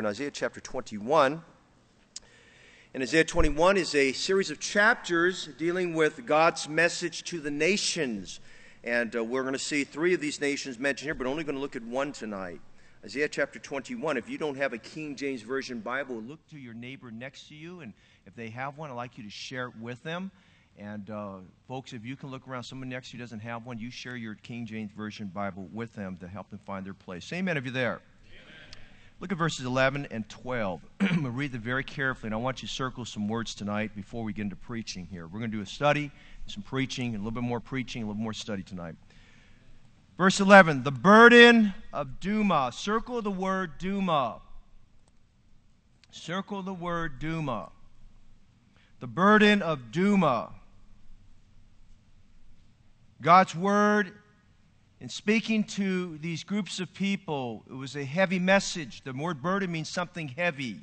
In Isaiah chapter 21. And Isaiah 21 is a series of chapters dealing with God's message to the nations. And uh, we're going to see three of these nations mentioned here, but only going to look at one tonight. Isaiah chapter 21. If you don't have a King James Version Bible, look to your neighbor next to you. And if they have one, I'd like you to share it with them. And uh, folks, if you can look around, someone next to you doesn't have one, you share your King James Version Bible with them to help them find their place. Amen if you're there. Look at verses 11 and 12. I'm going to read them very carefully, and I want you to circle some words tonight before we get into preaching here. We're going to do a study, some preaching, a little bit more preaching, a little more study tonight. Verse 11, the burden of Duma. Circle the word Duma. Circle the word Duma. The burden of Duma. God's word in speaking to these groups of people, it was a heavy message. The word burden means something heavy.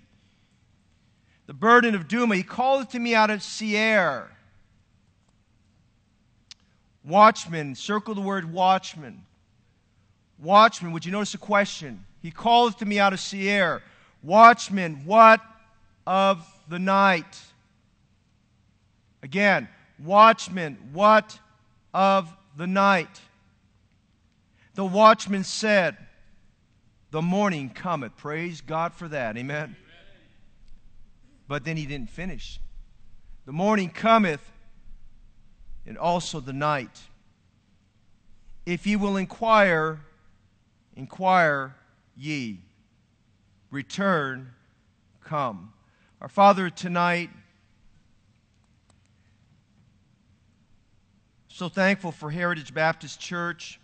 The burden of Duma, he called it to me out of Seir. Watchman, circle the word watchman. Watchman, would you notice a question? He called it to me out of Seir. Watchman, what of the night? Again, watchman, what of the night. The watchman said, The morning cometh. Praise God for that. Amen. But then he didn't finish. The morning cometh, and also the night. If ye will inquire, inquire ye. Return, come. Our Father, tonight, So thankful for Heritage Baptist Church.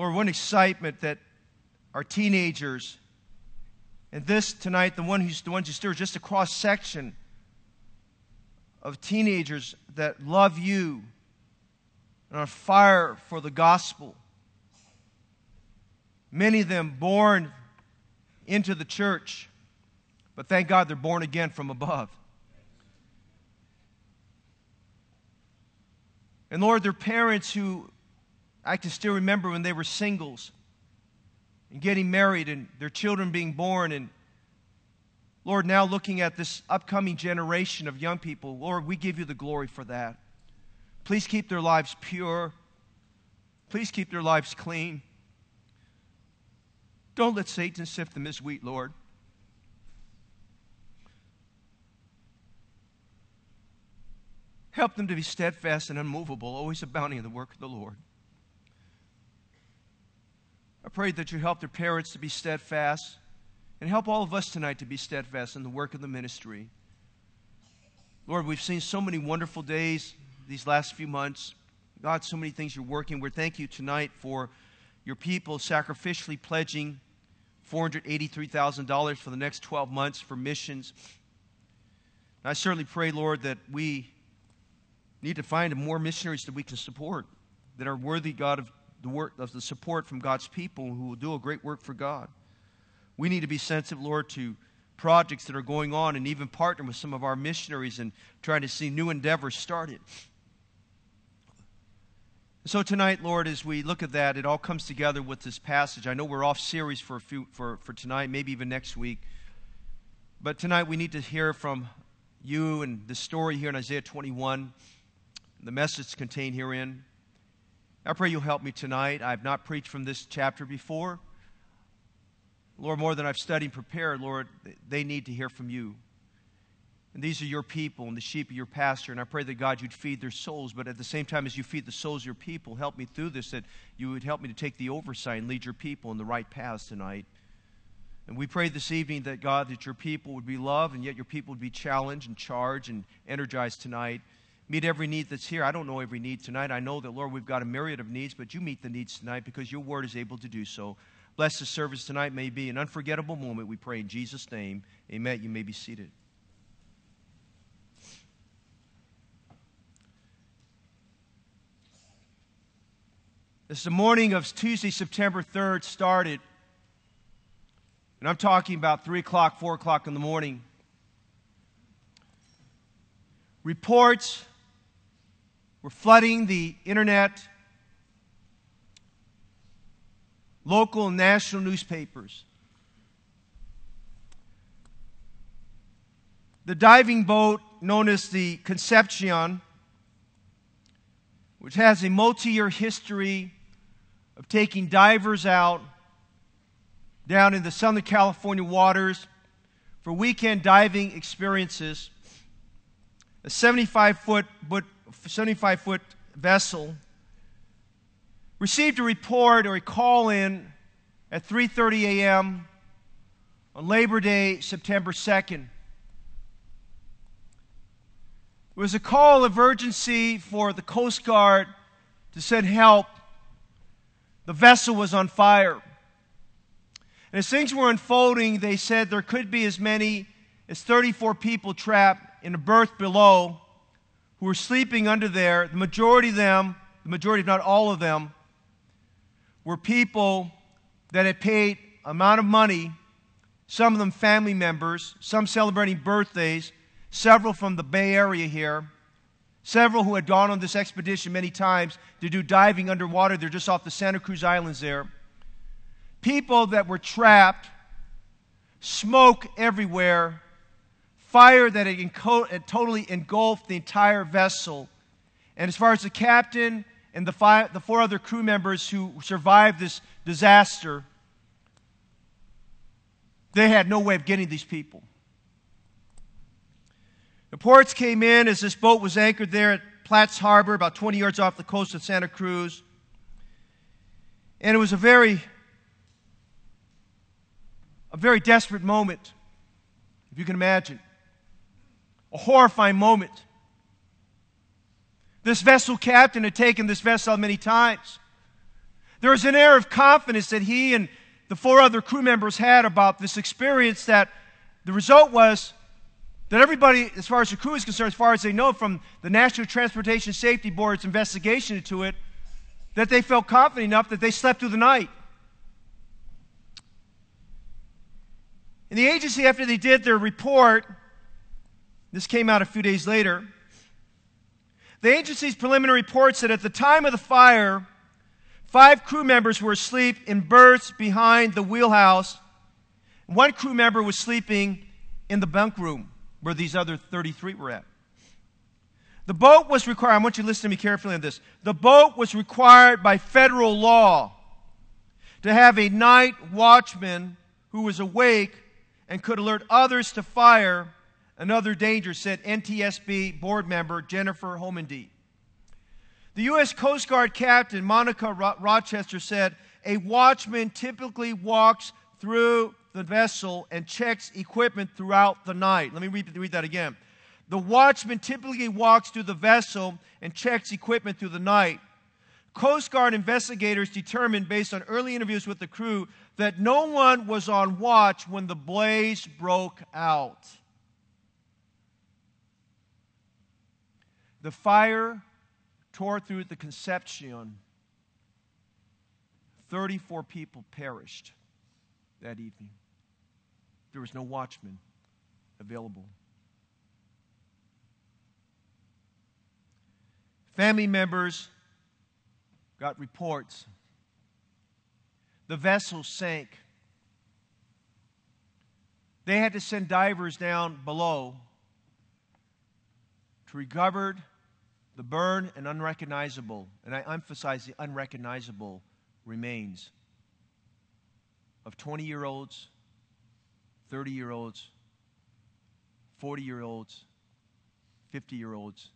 Lord, what excitement that our teenagers, and this tonight, the one who's the ones who stir just a cross section of teenagers that love you and are fire for the gospel. Many of them born into the church, but thank God they're born again from above. And Lord, their parents who I can still remember when they were singles and getting married and their children being born. And Lord, now looking at this upcoming generation of young people, Lord, we give you the glory for that. Please keep their lives pure. Please keep their lives clean. Don't let Satan sift them as wheat, Lord. Help them to be steadfast and unmovable, always abounding in the work of the Lord. I pray that you help their parents to be steadfast and help all of us tonight to be steadfast in the work of the ministry. Lord, we've seen so many wonderful days these last few months. God, so many things you're working. We thank you tonight for your people sacrificially pledging $483,000 for the next 12 months for missions. And I certainly pray, Lord, that we need to find more missionaries that we can support that are worthy, God, of the work of the support from God's people who will do a great work for God. We need to be sensitive, Lord, to projects that are going on and even partner with some of our missionaries and trying to see new endeavors started. So tonight, Lord, as we look at that, it all comes together with this passage. I know we're off series for a few for, for tonight, maybe even next week. But tonight we need to hear from you and the story here in Isaiah 21 the message contained herein. I pray you'll help me tonight. I have not preached from this chapter before. Lord, more than I've studied and prepared, Lord, they need to hear from you. And these are your people and the sheep of your pasture. And I pray that God, you'd feed their souls. But at the same time, as you feed the souls of your people, help me through this, that you would help me to take the oversight and lead your people in the right paths tonight. And we pray this evening that, God, that your people would be loved and yet your people would be challenged and charged and energized tonight meet every need that's here. I don't know every need tonight. I know that, Lord, we've got a myriad of needs, but you meet the needs tonight because your word is able to do so. Bless the service tonight. May be an unforgettable moment, we pray in Jesus' name. Amen. You may be seated. As the morning of Tuesday, September 3rd started, and I'm talking about 3 o'clock, 4 o'clock in the morning, reports were flooding the internet. local and national newspapers. The diving boat, known as the Concepcion, which has a multi year history of taking divers out down in the Southern California waters for weekend diving experiences. A 75 foot, 75 foot vessel received a report or a call in at 3:30 a.m. on Labor Day, September 2nd. It was a call of urgency for the Coast Guard to send help. The vessel was on fire. And as things were unfolding, they said there could be as many as 34 people trapped in a berth below who were sleeping under there. The majority of them, the majority, if not all of them, were people that had paid amount of money, some of them family members, some celebrating birthdays, several from the Bay Area here, several who had gone on this expedition many times to do diving underwater. They're just off the Santa Cruz Islands there people that were trapped, smoke everywhere, fire that had, totally engulfed the entire vessel. And as far as the captain and the, five, the four other crew members who survived this disaster, they had no way of getting these people. Reports came in as this boat was anchored there at Platts Harbor, about 20 yards off the coast of Santa Cruz. And it was a very a very desperate moment, if you can imagine. A horrifying moment. This vessel captain had taken this vessel many times. There was an air of confidence that he and the four other crew members had about this experience that the result was that everybody, as far as the crew is concerned, as far as they know from the National Transportation Safety Board's investigation into it, that they felt confident enough that they slept through the night. And the agency, after they did their report, this came out a few days later, the agency's preliminary report said at the time of the fire, five crew members were asleep in berths behind the wheelhouse. One crew member was sleeping in the bunk room where these other 33 were at. The boat was required, I want you to listen to me carefully on this. The boat was required by federal law to have a night watchman who was awake and could alert others to fire and danger, said NTSB board member Jennifer Homendy. The U.S. Coast Guard captain, Monica Rochester, said a watchman typically walks through the vessel and checks equipment throughout the night. Let me read, read that again. The watchman typically walks through the vessel and checks equipment through the night. Coast Guard investigators determined, based on early interviews with the crew, that no one was on watch when the blaze broke out. The fire tore through the Concepcion. 34 people perished that evening. There was no watchman available. Family members got reports. The vessel sank. They had to send divers down below to recover the burned and unrecognizable, and I emphasize the unrecognizable remains of 20 year olds, 30 year olds, 40 year olds, 50 year olds,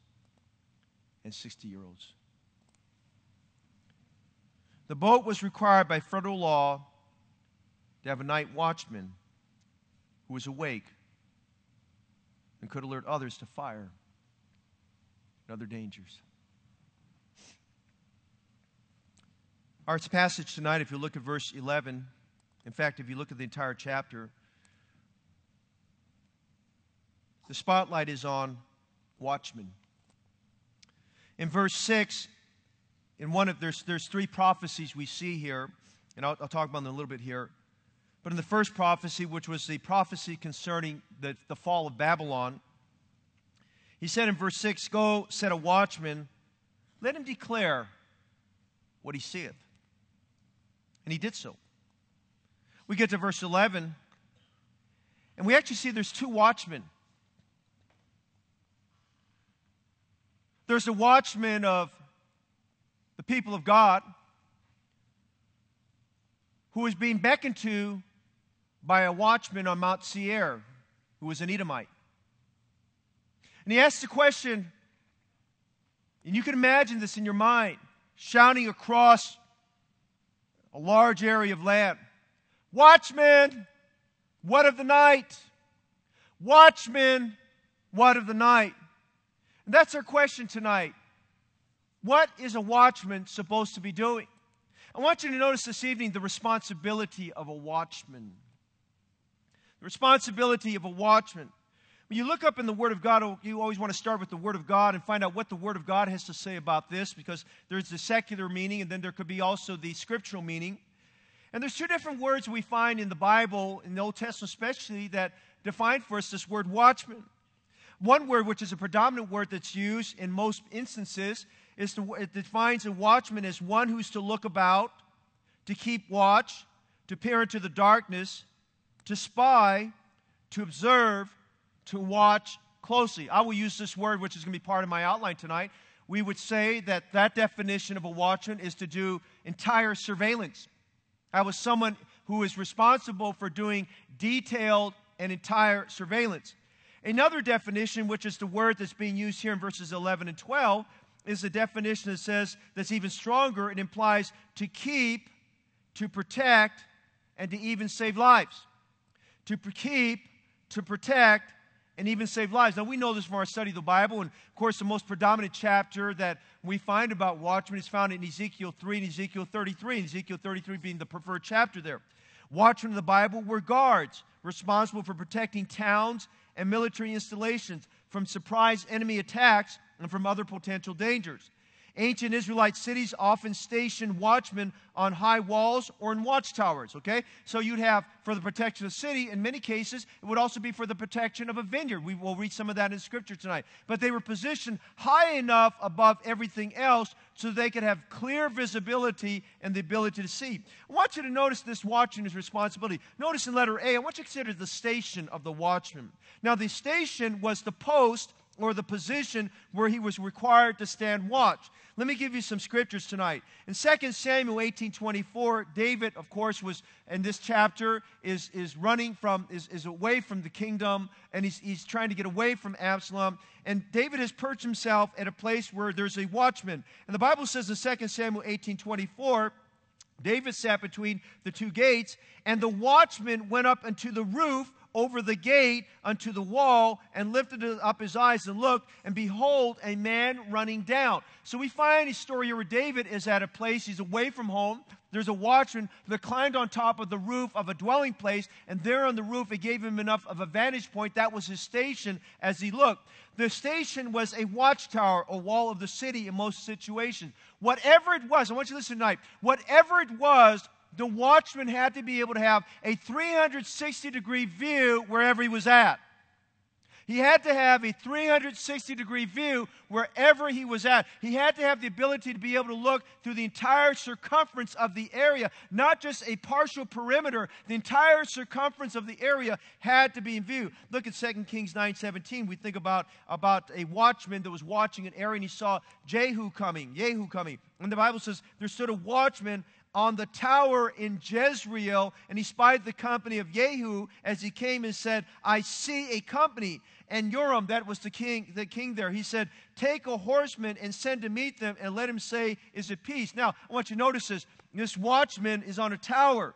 and 60 year olds. The boat was required by federal law to have a night watchman who was awake and could alert others to fire and other dangers. Our passage tonight, if you look at verse 11, in fact, if you look at the entire chapter, the spotlight is on watchmen. In verse 6, in one of there's there's three prophecies we see here, and I'll, I'll talk about them a little bit here. But in the first prophecy, which was the prophecy concerning the, the fall of Babylon, he said in verse 6 Go set a watchman, let him declare what he seeth. And he did so. We get to verse 11, and we actually see there's two watchmen. There's a watchman of the people of God who is being beckoned to by a watchman on Mount Seir who was an Edomite. And he asks the question, and you can imagine this in your mind, shouting across a large area of land Watchman, what of the night? Watchman, what of the night? And that's our question tonight. What is a watchman supposed to be doing? I want you to notice this evening the responsibility of a watchman. The responsibility of a watchman. When you look up in the Word of God, oh, you always want to start with the Word of God and find out what the Word of God has to say about this because there's the secular meaning and then there could be also the scriptural meaning. And there's two different words we find in the Bible, in the Old Testament especially, that define for us this word watchman. One word, which is a predominant word that's used in most instances, is to, it defines a watchman as one who's to look about, to keep watch, to peer into the darkness, to spy, to observe, to watch closely. I will use this word, which is going to be part of my outline tonight. We would say that that definition of a watchman is to do entire surveillance I was someone who is responsible for doing detailed and entire surveillance. Another definition, which is the word that's being used here in verses 11 and 12, is a definition that says that's even stronger. It implies to keep, to protect, and to even save lives. To keep, to protect, and even save lives. Now, we know this from our study of the Bible, and of course, the most predominant chapter that we find about watchmen is found in Ezekiel 3 and Ezekiel 33, and Ezekiel 33 being the preferred chapter there. Watchmen in the Bible were guards responsible for protecting towns and military installations from surprise enemy attacks and from other potential dangers. Ancient Israelite cities often stationed watchmen on high walls or in watchtowers, okay? So you'd have for the protection of the city. In many cases, it would also be for the protection of a vineyard. We will read some of that in Scripture tonight. But they were positioned high enough above everything else so they could have clear visibility and the ability to see. I want you to notice this watchman's responsibility. Notice in letter A, I want you to consider the station of the watchman. Now, the station was the post or the position where he was required to stand watch. Let me give you some scriptures tonight. In 2 Samuel 18:24, David, of course, was in this chapter is, is running from, is, is away from the kingdom, and he's, he's trying to get away from Absalom. And David has perched himself at a place where there's a watchman. And the Bible says in 2 Samuel 18:24, David sat between the two gates, and the watchman went up into the roof over the gate unto the wall and lifted up his eyes and looked, and behold, a man running down. So we find a story where David is at a place, he's away from home. There's a watchman that climbed on top of the roof of a dwelling place, and there on the roof, it gave him enough of a vantage point. That was his station as he looked. The station was a watchtower, a wall of the city in most situations. Whatever it was, I want you to listen tonight. Whatever it was, the watchman had to be able to have a 360 degree view wherever he was at. He had to have a 360 degree view wherever he was at. He had to have the ability to be able to look through the entire circumference of the area, not just a partial perimeter. The entire circumference of the area had to be in view. Look at 2 Kings 9 17. We think about, about a watchman that was watching an area and he saw Jehu coming, Jehu coming. And the Bible says there stood a watchman on the tower in Jezreel, and he spied the company of Jehu as he came and said, I see a company. And Joram, that was the king, the king there, he said, Take a horseman and send to meet them and let him say, Is it peace? Now, I want you to notice this. This watchman is on a tower.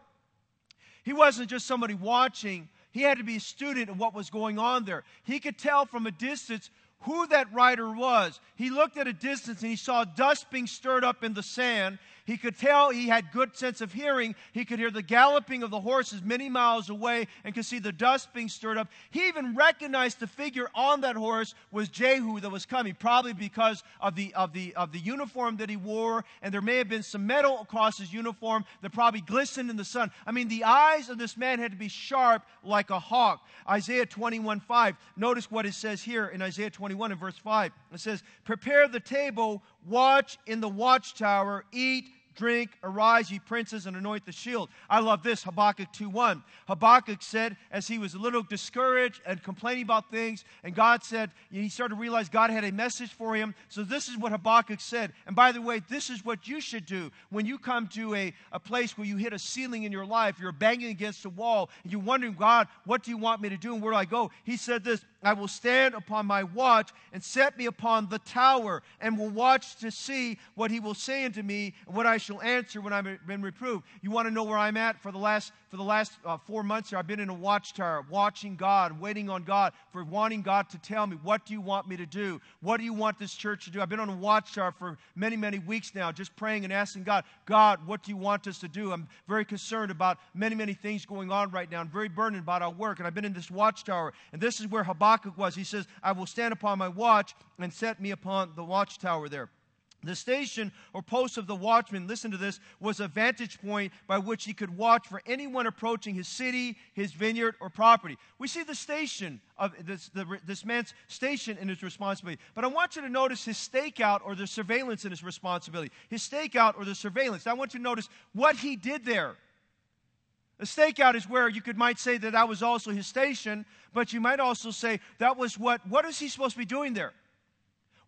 He wasn't just somebody watching, he had to be a student of what was going on there. He could tell from a distance who that rider was. He looked at a distance and he saw dust being stirred up in the sand. He could tell he had good sense of hearing. He could hear the galloping of the horses many miles away and could see the dust being stirred up. He even recognized the figure on that horse was Jehu that was coming, probably because of the, of the, of the uniform that he wore, and there may have been some metal across his uniform that probably glistened in the sun. I mean, the eyes of this man had to be sharp like a hawk. Isaiah 21 5. Notice what it says here in Isaiah 21 and verse 5. It says, Prepare the table, watch in the watchtower, eat drink, arise, ye princes, and anoint the shield. I love this, Habakkuk 2.1. Habakkuk said, as he was a little discouraged and complaining about things, and God said, he started to realize God had a message for him. So this is what Habakkuk said. And by the way, this is what you should do when you come to a, a place where you hit a ceiling in your life, you're banging against a wall, and you're wondering, God, what do you want me to do and where do I go? He said this, I will stand upon my watch and set me upon the tower and will watch to see what he will say unto me and what I shall answer when I've been reproved. You want to know where I'm at for the last for the last uh, four months here? I've been in a watchtower, watching God, waiting on God for wanting God to tell me what do you want me to do? What do you want this church to do? I've been on a watchtower for many many weeks now, just praying and asking God, God, what do you want us to do? I'm very concerned about many many things going on right now. I'm very burdened about our work, and I've been in this watchtower, and this is where Habakkuk was. He says, I will stand upon my watch and set me upon the watchtower there. The station or post of the watchman, listen to this, was a vantage point by which he could watch for anyone approaching his city, his vineyard, or property. We see the station of this, the, this man's station in his responsibility. But I want you to notice his stakeout or the surveillance in his responsibility. His stakeout or the surveillance. I want you to notice what he did there. A stakeout is where you could might say that that was also his station, but you might also say that was what what is he supposed to be doing there?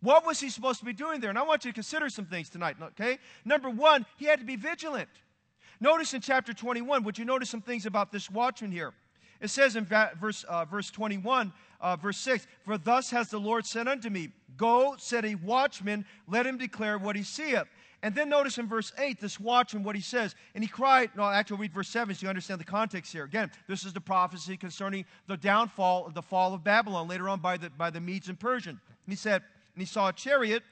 What was he supposed to be doing there? And I want you to consider some things tonight, okay? Number one, he had to be vigilant. Notice in chapter 21, would you notice some things about this watchman here? It says in verse, uh, verse 21, uh, verse 6, For thus has the Lord said unto me, Go, said a watchman, let him declare what he seeth. And then notice in verse 8, this watchman, what he says. And he cried, no, actually, read verse 7 so you understand the context here. Again, this is the prophecy concerning the downfall, of the fall of Babylon later on by the, by the Medes and Persians. He said, and he saw a chariot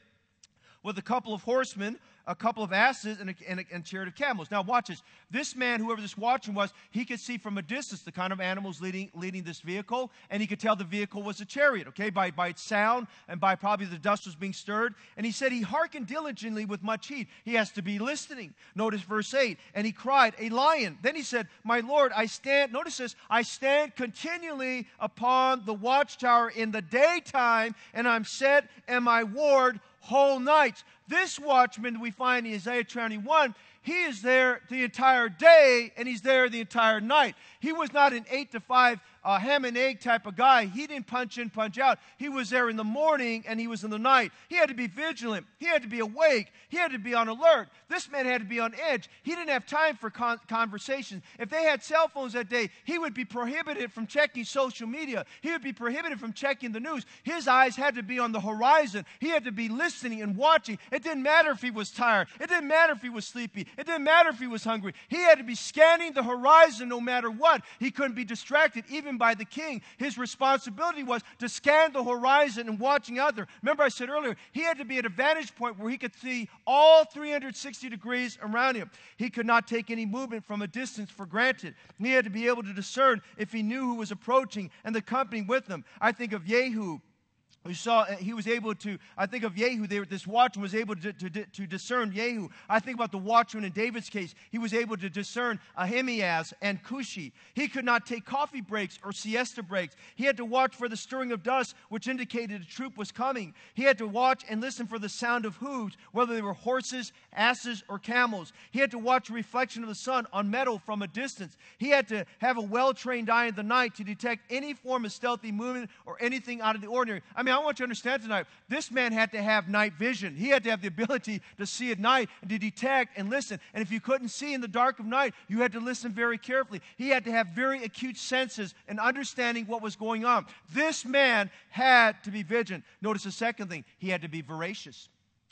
with a couple of horsemen a couple of asses and a, and a, and a chariot of camels. Now, watch this. This man, whoever this watchman was, he could see from a distance the kind of animals leading, leading this vehicle, and he could tell the vehicle was a chariot, okay, by, by its sound and by probably the dust was being stirred. And he said he hearkened diligently with much heed. He has to be listening. Notice verse 8. And he cried, A lion. Then he said, My Lord, I stand, notice this, I stand continually upon the watchtower in the daytime, and I'm set and my ward whole nights. This watchman we find in Isaiah 21, he is there the entire day and he's there the entire night. He was not an eight to five uh, ham and egg type of guy. He didn't punch in, punch out. He was there in the morning and he was in the night. He had to be vigilant. He had to be awake. He had to be on alert. This man had to be on edge. He didn't have time for con- conversation. If they had cell phones that day, he would be prohibited from checking social media. He would be prohibited from checking the news. His eyes had to be on the horizon. He had to be listening and watching. It didn't matter if he was tired. It didn't matter if he was sleepy. It didn't matter if he was hungry. He had to be scanning the horizon no matter what. He couldn't be distracted, even by the king. His responsibility was to scan the horizon and watching out there. Remember, I said earlier, he had to be at a vantage point where he could see all 360 degrees around him. He could not take any movement from a distance for granted. He had to be able to discern if he knew who was approaching and the company with him. I think of Jehu we saw uh, he was able to, I think of Jehu, they, this watchman was able to, to, to, discern Jehu. I think about the watchman in David's case. He was able to discern Ahimaaz and Cushi. He could not take coffee breaks or siesta breaks. He had to watch for the stirring of dust, which indicated a troop was coming. He had to watch and listen for the sound of hooves, whether they were horses, asses, or camels. He had to watch reflection of the sun on metal from a distance. He had to have a well trained eye in the night to detect any form of stealthy movement or anything out of the ordinary. I mean, I want you to understand tonight, this man had to have night vision. He had to have the ability to see at night and to detect and listen. And if you couldn't see in the dark of night, you had to listen very carefully. He had to have very acute senses and understanding what was going on. This man had to be vigilant. Notice the second thing, he had to be voracious.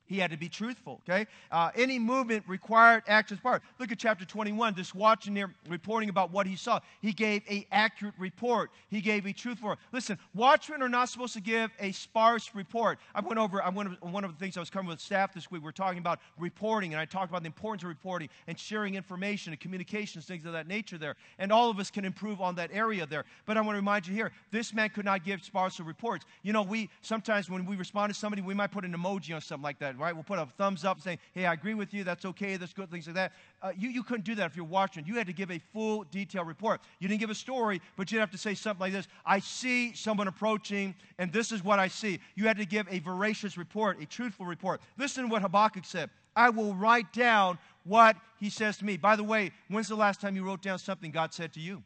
He had to be truthful, okay? Uh, any movement required actions part. Look at chapter 21, this watching there reporting about what he saw. He gave a accurate report. He gave a truthful report. Listen, watchmen are not supposed to give a sparse report. I went over, I went, one of the things I was covering with staff this week, we are talking about reporting, and I talked about the importance of reporting and sharing information and communications, things of that nature there. And all of us can improve on that area there. But I want to remind you here, this man could not give sparse reports. You know, we, sometimes when we respond to somebody, we might put an emoji on something like that right? We'll put a thumbs up saying, hey, I agree with you, that's okay, that's good, things like that. Uh, you, you couldn't do that if you're watching. You had to give a full, detailed report. You didn't give a story, but you'd have to say something like this I see someone approaching, and this is what I see. You had to give a veracious report, a truthful report. Listen to what Habakkuk said I will write down what he says to me. By the way, when's the last time you wrote down something God said to you?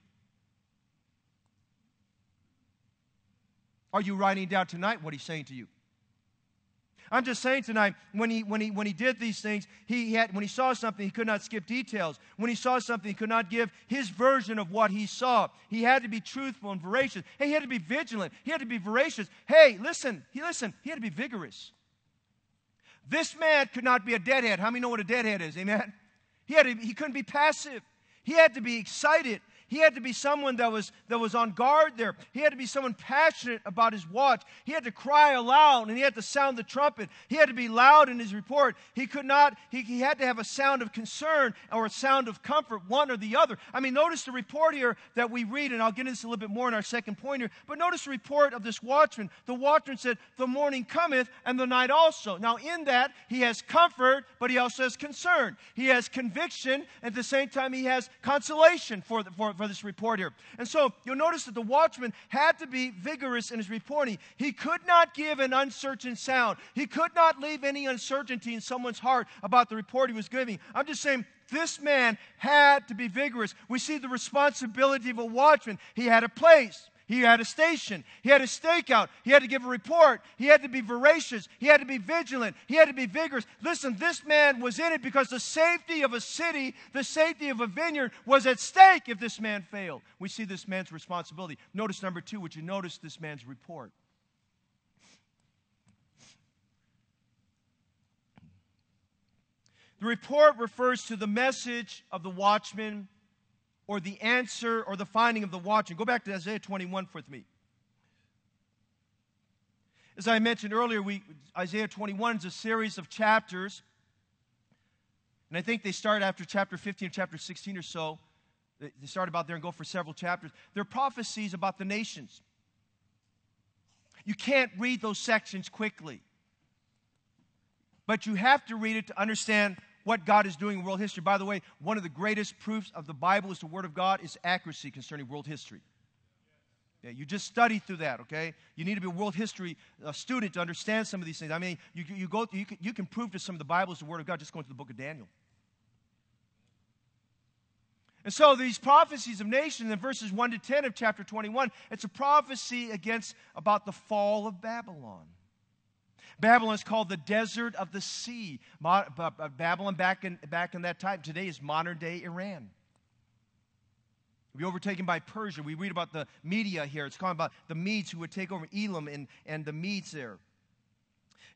Are you writing down tonight what he's saying to you? I'm just saying tonight, when he, when he, when he did these things, he had, when he saw something, he could not skip details. When he saw something, he could not give his version of what he saw. He had to be truthful and veracious. Hey, he had to be vigilant. He had to be veracious. Hey, listen, he listen, he had to be vigorous. This man could not be a deadhead. How many know what a deadhead is? Amen. He, had to, he couldn't be passive. He had to be excited. He had to be someone that was, that was on guard there. He had to be someone passionate about his watch. He had to cry aloud and he had to sound the trumpet. He had to be loud in his report. He could not, he, he had to have a sound of concern or a sound of comfort, one or the other. I mean, notice the report here that we read, and I'll get into this a little bit more in our second point here, but notice the report of this watchman. The watchman said, The morning cometh and the night also. Now, in that, he has comfort, but he also has concern. He has conviction, and at the same time, he has consolation for, the, for, for this report here. And so you'll notice that the watchman had to be vigorous in his reporting. He could not give an uncertain sound, he could not leave any uncertainty in someone's heart about the report he was giving. I'm just saying, this man had to be vigorous. We see the responsibility of a watchman. He had a place. He had a station. He had a stakeout. He had to give a report. He had to be voracious. He had to be vigilant. He had to be vigorous. Listen, this man was in it because the safety of a city, the safety of a vineyard was at stake if this man failed. We see this man's responsibility. Notice number two, would you notice this man's report? The report refers to the message of the watchman or the answer or the finding of the watching. Go back to Isaiah 21 with me. As I mentioned earlier, we, Isaiah 21 is a series of chapters. And I think they start after chapter 15 or chapter 16 or so. They start about there and go for several chapters. They're prophecies about the nations. You can't read those sections quickly. But you have to read it to understand what God is doing in world history. By the way, one of the greatest proofs of the Bible is the Word of God is accuracy concerning world history. Yeah, you just study through that, okay? You need to be a world history uh, student to understand some of these things. I mean, you, you, go, you, can, you can prove to some of the Bible is the Word of God just going to the book of Daniel. And so these prophecies of nations in verses 1 to 10 of chapter 21, it's a prophecy against about the fall of Babylon. Babylon is called the desert of the sea. Uh, uh, Babylon back in, back in that time today is modern day Iran. Be overtaken by Persia. We read about the Media here. It's talking about the Medes who would take over Elam and, and the Medes there.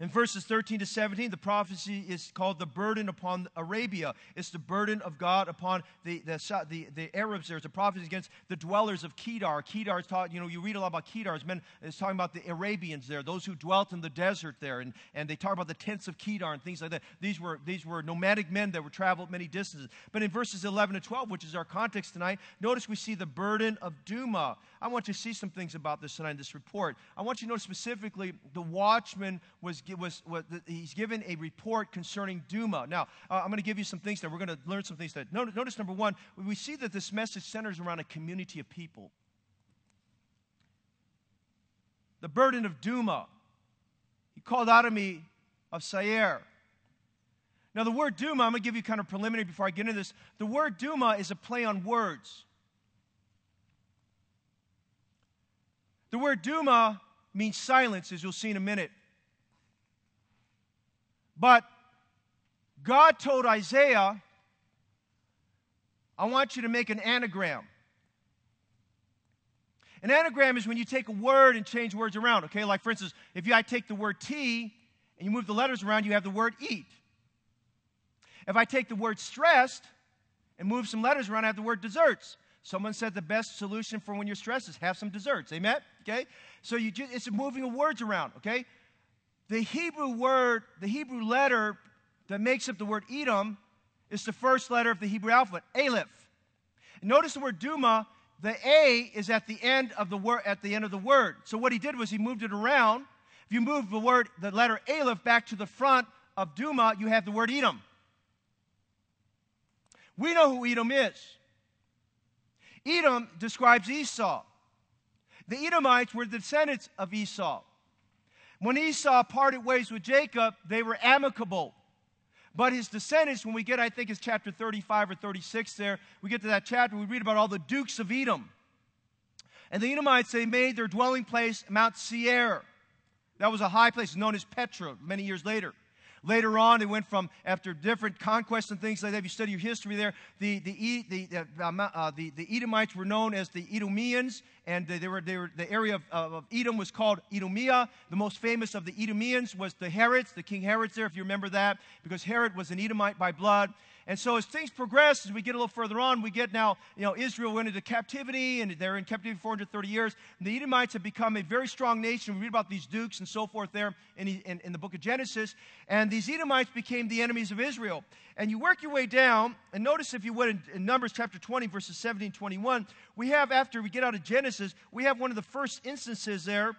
In verses 13 to 17, the prophecy is called the burden upon Arabia. It's the burden of God upon the, the, the, the Arabs. There's a prophecy against the dwellers of Kedar. Kedar is taught, you know, you read a lot about Kedar. It's, it's talking about the Arabians there, those who dwelt in the desert there. And, and they talk about the tents of Kedar and things like that. These were, these were nomadic men that were traveled many distances. But in verses 11 to 12, which is our context tonight, notice we see the burden of Duma. I want you to see some things about this tonight in this report. I want you to notice specifically the watchman was was, was he's given a report concerning Duma. Now, uh, I'm going to give you some things that we're going to learn some things that. Notice, notice number one, we see that this message centers around a community of people. The burden of Duma. He called out of me of Seir. Now, the word Duma, I'm going to give you kind of preliminary before I get into this. The word Duma is a play on words. The word Duma means silence, as you'll see in a minute. But God told Isaiah, I want you to make an anagram. An anagram is when you take a word and change words around, okay? Like, for instance, if I take the word tea and you move the letters around, you have the word eat. If I take the word stressed and move some letters around, I have the word desserts. Someone said the best solution for when you're stressed is have some desserts. Amen? Okay? So you just, it's moving of words around, okay? The Hebrew word, the Hebrew letter that makes up the word Edom is the first letter of the Hebrew alphabet, Aleph. Notice the word Duma, the A is at the end of the word at the end of the word. So what he did was he moved it around. If you move the word, the letter Aleph back to the front of Duma, you have the word Edom. We know who Edom is. Edom describes Esau. The Edomites were the descendants of Esau. When Esau parted ways with Jacob, they were amicable. But his descendants, when we get, I think it's chapter 35 or 36 there, we get to that chapter, we read about all the dukes of Edom. And the Edomites, they made their dwelling place Mount Seir. That was a high place known as Petra many years later. Later on, they went from, after different conquests and things like that, if you study your history there, the, the, the, uh, the, the Edomites were known as the Edomians, and they were, they were, the area of, of Edom was called Edomia. The most famous of the Edomians was the Herods, the King Herods there, if you remember that, because Herod was an Edomite by blood. And so as things progress, as we get a little further on, we get now, you know, Israel went into captivity, and they're in captivity for 430 years. And the Edomites have become a very strong nation. We read about these dukes and so forth there in, in, in the book of Genesis. And these Edomites became the enemies of Israel. And you work your way down, and notice if you would, in, in Numbers chapter 20, verses 17 21, we have, after we get out of Genesis, we have one of the first instances there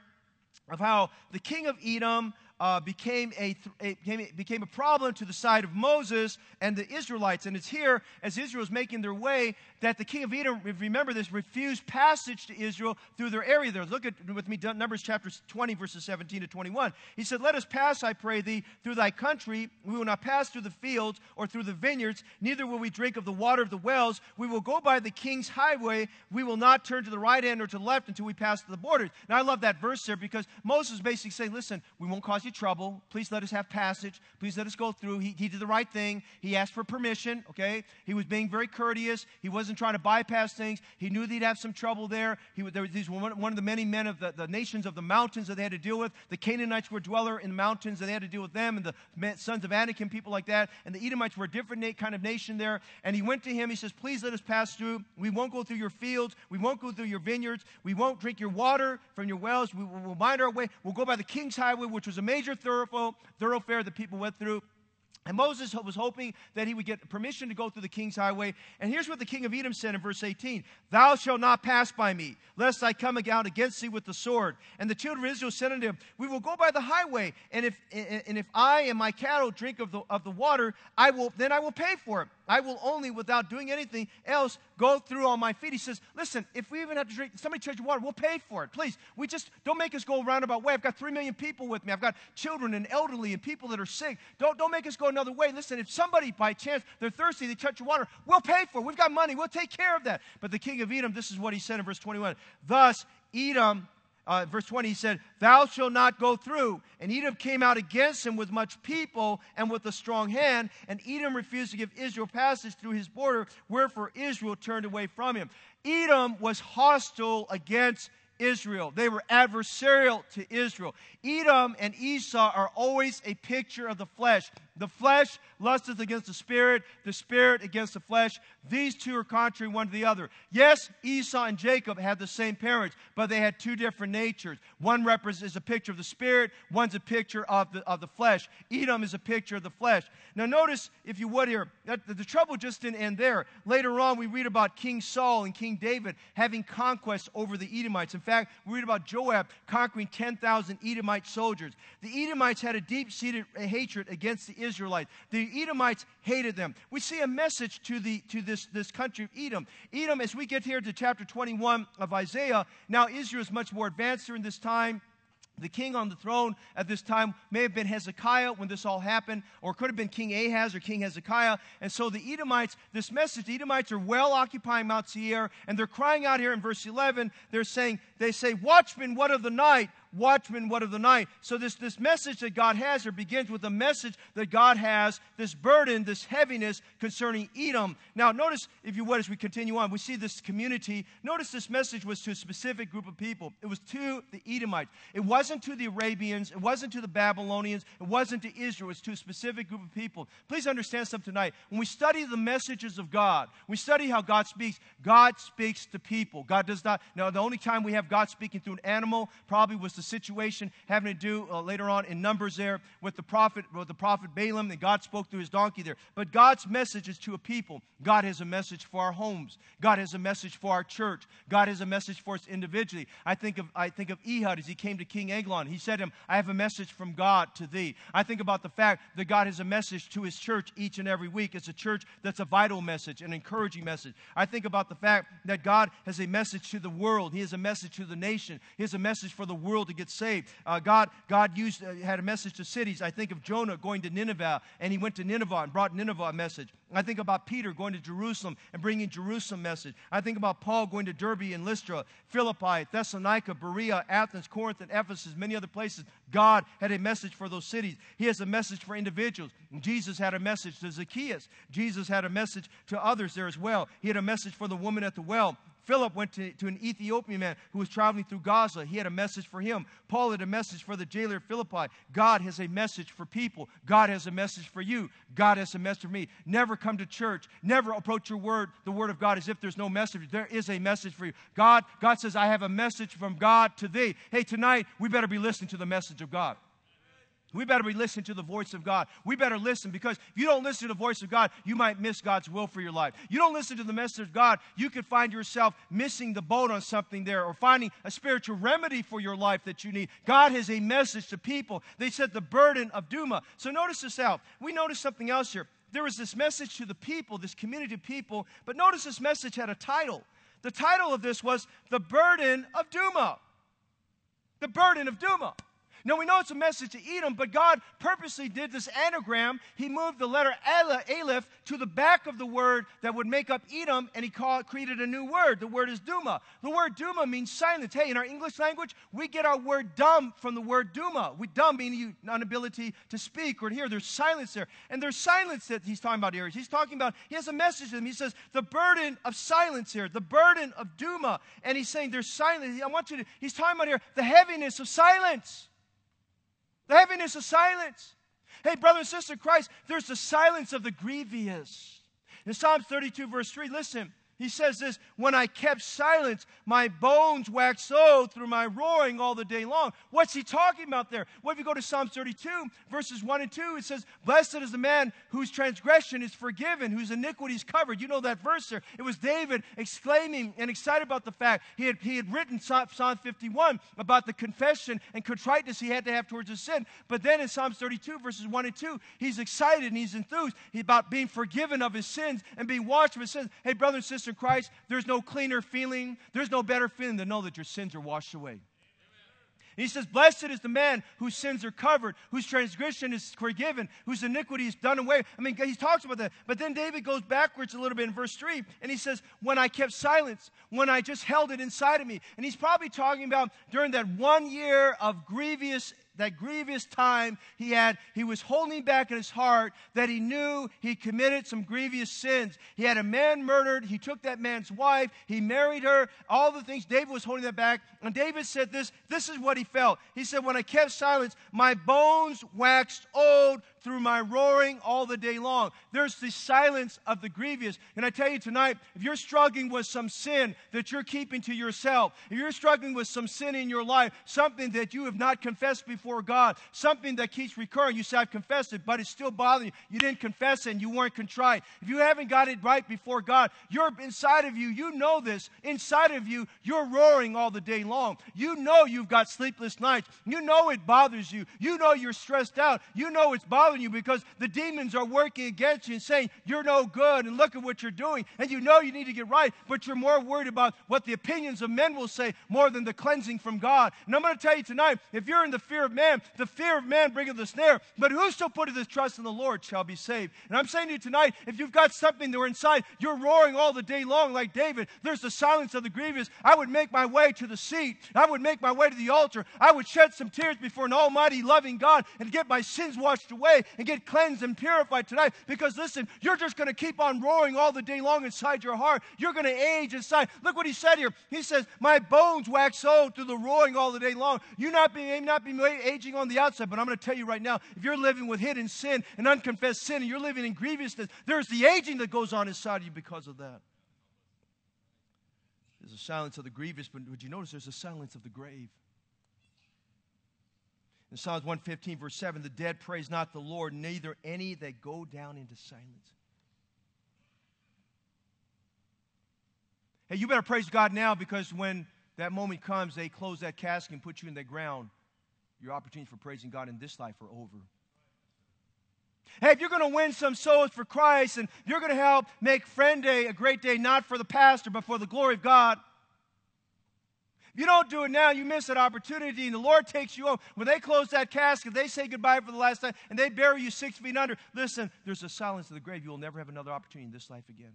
of how the king of Edom uh, became, a, a, became a problem to the side of Moses and the Israelites. And it's here, as Israel is making their way, that the king of Edom, remember this, refused passage to Israel through their area there. Look at with me, Numbers chapter 20, verses 17 to 21. He said, Let us pass, I pray thee, through thy country. We will not pass through the fields or through the vineyards, neither will we drink of the water of the wells. We will go by the king's highway. We will not turn to the right hand or to the left until we pass to the borders. Now, I love that verse there because Moses basically saying, Listen, we won't cause you trouble. Please let us have passage. Please let us go through. He, he did the right thing. He asked for permission, okay? He was being very courteous. He wasn't trying to bypass things. He knew that he'd have some trouble there. He, there he's one, one of the many men of the, the nations of the mountains that they had to deal with. The Canaanites were dweller in the mountains, and they had to deal with them, and the sons of Anakim, people like that. And the Edomites were a different kind of nation there. And he went to him. He says, Please let us pass through. We won't go through your fields. We won't go through your vineyards. We won't drink your water from your wells. We will mind our way. We'll go by the king's highway, which was a major thoroughfare that people went through. And Moses was hoping that he would get permission to go through the king's highway. And here's what the king of Edom said in verse 18 Thou shalt not pass by me, lest I come out against thee with the sword. And the children of Israel said unto him, We will go by the highway, and if, and if I and my cattle drink of the, of the water, I will, then I will pay for it. I will only, without doing anything else, go through on my feet. He says, Listen, if we even have to drink somebody charge water, we'll pay for it. Please, we just don't make us go a roundabout way. I've got three million people with me. I've got children and elderly and people that are sick. Don't, don't make us go another way. Listen, if somebody by chance they're thirsty, they touch water, we'll pay for it. We've got money, we'll take care of that. But the king of Edom, this is what he said in verse 21. Thus, Edom uh, verse 20, he said, Thou shalt not go through. And Edom came out against him with much people and with a strong hand. And Edom refused to give Israel passage through his border, wherefore Israel turned away from him. Edom was hostile against Israel. They were adversarial to Israel. Edom and Esau are always a picture of the flesh. The flesh lusteth against the spirit, the spirit against the flesh. These two are contrary one to the other. Yes, Esau and Jacob had the same parents, but they had two different natures. One represents a picture of the spirit, one's a picture of the, of the flesh. Edom is a picture of the flesh. Now, notice, if you would, here, that the trouble just didn't end there. Later on, we read about King Saul and King David having conquests over the Edomites. In fact, we read about Joab conquering 10,000 Edomite soldiers. The Edomites had a deep seated hatred against the Israelites. The Edomites hated them. We see a message to, the, to this, this country of Edom. Edom, as we get here to chapter 21 of Isaiah, now Israel is much more advanced during this time. The king on the throne at this time may have been Hezekiah when this all happened, or could have been King Ahaz or King Hezekiah. And so the Edomites, this message, the Edomites are well occupying Mount Seir, and they're crying out here in verse 11. They're saying, they say, Watchmen, what of the night? Watchman, what of the night? So, this, this message that God has here begins with a message that God has, this burden, this heaviness concerning Edom. Now, notice, if you would, as we continue on, we see this community. Notice this message was to a specific group of people. It was to the Edomites. It wasn't to the Arabians. It wasn't to the Babylonians. It wasn't to Israel. It was to a specific group of people. Please understand something tonight. When we study the messages of God, we study how God speaks. God speaks to people. God does not. Now, the only time we have God speaking through an animal probably was the situation having to do uh, later on in Numbers there with the prophet, with the prophet Balaam, and God spoke through his donkey there. But God's message is to a people. God has a message for our homes. God has a message for our church. God has a message for us individually. I think of I think of Ehud as he came to King Eglon. He said to him, I have a message from God to thee. I think about the fact that God has a message to his church each and every week. It's a church that's a vital message, an encouraging message. I think about the fact that God has a message to the world. He has a message to the nation. He has a message for the world to get saved. Uh, God, God used, uh, had a message to cities. I think of Jonah going to Nineveh, and he went to Nineveh and brought Nineveh a message. I think about Peter going to Jerusalem and bringing Jerusalem message. I think about Paul going to Derbe and Lystra, Philippi, Thessalonica, Berea, Athens, Corinth, and Ephesus, many other places. God had a message for those cities. He has a message for individuals. Jesus had a message to Zacchaeus. Jesus had a message to others there as well. He had a message for the woman at the well. Philip went to, to an Ethiopian man who was traveling through Gaza. He had a message for him. Paul had a message for the jailer of Philippi. God has a message for people. God has a message for you. God has a message for me. Never come to church. Never approach your word, the word of God, as if there's no message. There is a message for you. God, God says, I have a message from God to thee. Hey, tonight we better be listening to the message of God. We better be listening to the voice of God. We better listen because if you don't listen to the voice of God, you might miss God's will for your life. You don't listen to the message of God, you could find yourself missing the boat on something there or finding a spiritual remedy for your life that you need. God has a message to people. They said the burden of Duma. So notice this out. We notice something else here. There was this message to the people, this community of people, but notice this message had a title. The title of this was The Burden of Duma. The Burden of Duma. Now we know it's a message to Edom, but God purposely did this anagram. He moved the letter Aleph to the back of the word that would make up Edom, and he called, created a new word. The word is Duma. The word Duma means silence. Hey, in our English language, we get our word dumb from the word Duma. We dumb meaning inability to speak or hear. There's silence there. And there's silence that he's talking about here. He's talking about, he has a message to them. He says, the burden of silence here, the burden of Duma. And he's saying there's silence. I want you to, he's talking about here the heaviness of silence. The heaviness of silence. Hey, brother and sister Christ, there's the silence of the grievous. In Psalms 32, verse 3, listen, he says this When I kept silence, my bones waxed old through my roaring all the day long. What's he talking about there? Well, if you go to Psalm 32, verses 1 and 2, it says, Blessed is the man whose transgression is forgiven, whose iniquity is covered. You know that verse there. It was David exclaiming and excited about the fact he had, he had written Psalm 51 about the confession and contriteness he had to have towards his sin. But then in Psalms 32, verses 1 and 2, he's excited and he's enthused about being forgiven of his sins and being washed of his sins. Hey, brother and in Christ, there's no cleaner feeling, there's no better feeling than know that your sins are washed away. And he says, Blessed is the man whose sins are covered, whose transgression is forgiven, whose iniquity is done away. I mean, he talks about that. But then David goes backwards a little bit in verse 3, and he says, When I kept silence, when I just held it inside of me. And he's probably talking about during that one year of grievous that grievous time he had, he was holding back in his heart that he knew he committed some grievous sins. He had a man murdered. He took that man's wife. He married her. All the things. David was holding that back. And David said this. This is what he felt. He said, When I kept silence, my bones waxed old through my roaring all the day long. There's the silence of the grievous. And I tell you tonight, if you're struggling with some sin that you're keeping to yourself, if you're struggling with some sin in your life, something that you have not confessed before God, something that keeps recurring, you say, I've confessed it, but it's still bothering you. You didn't confess it and you weren't contrite. If you haven't got it right before God, you're inside of you, you know this. Inside of you, you're roaring all the day long. You know you've got sleepless nights. You know it bothers you. You know you're stressed out. You know it's bothering you because the demons are working against you and saying, You're no good and look at what you're doing. And you know you need to get right, but you're more worried about what the opinions of men will say more than the cleansing from God. And I'm going to tell you tonight if you're in the fear of man, the fear of man bringeth the snare, but whoso putteth his trust in the Lord shall be saved. And I'm saying to you tonight, if you've got something there inside, you're roaring all the day long like David, there's the silence of the grievous. I would make my way to the seat, I would make my way to the altar, I would shed some tears before an almighty, loving God and get my sins washed away and get cleansed and purified tonight. Because listen, you're just going to keep on roaring all the day long inside your heart. You're going to age inside. Look what he said here. He says, My bones wax old through the roaring all the day long. You not be, not be aging on the outside, but I'm going to tell you right now if you're living with hidden sin and unconfessed sin and you're living in grievousness, there's the aging that goes on inside of you because of that. There's a silence of the grievous, but would you notice there's a silence of the grave? In Psalms 115, verse 7, the dead praise not the Lord, neither any that go down into silence. Hey, you better praise God now because when that moment comes, they close that casket and put you in the ground. your opportunities for praising God in this life are over. Hey, if you're going to win some souls for Christ and you're going to help make Friend Day a great day, not for the pastor, but for the glory of God, if you don't do it now, you miss that opportunity, and the Lord takes you home. When they close that casket, they say goodbye for the last time, and they bury you six feet under. Listen, there's a silence of the grave. You will never have another opportunity in this life again.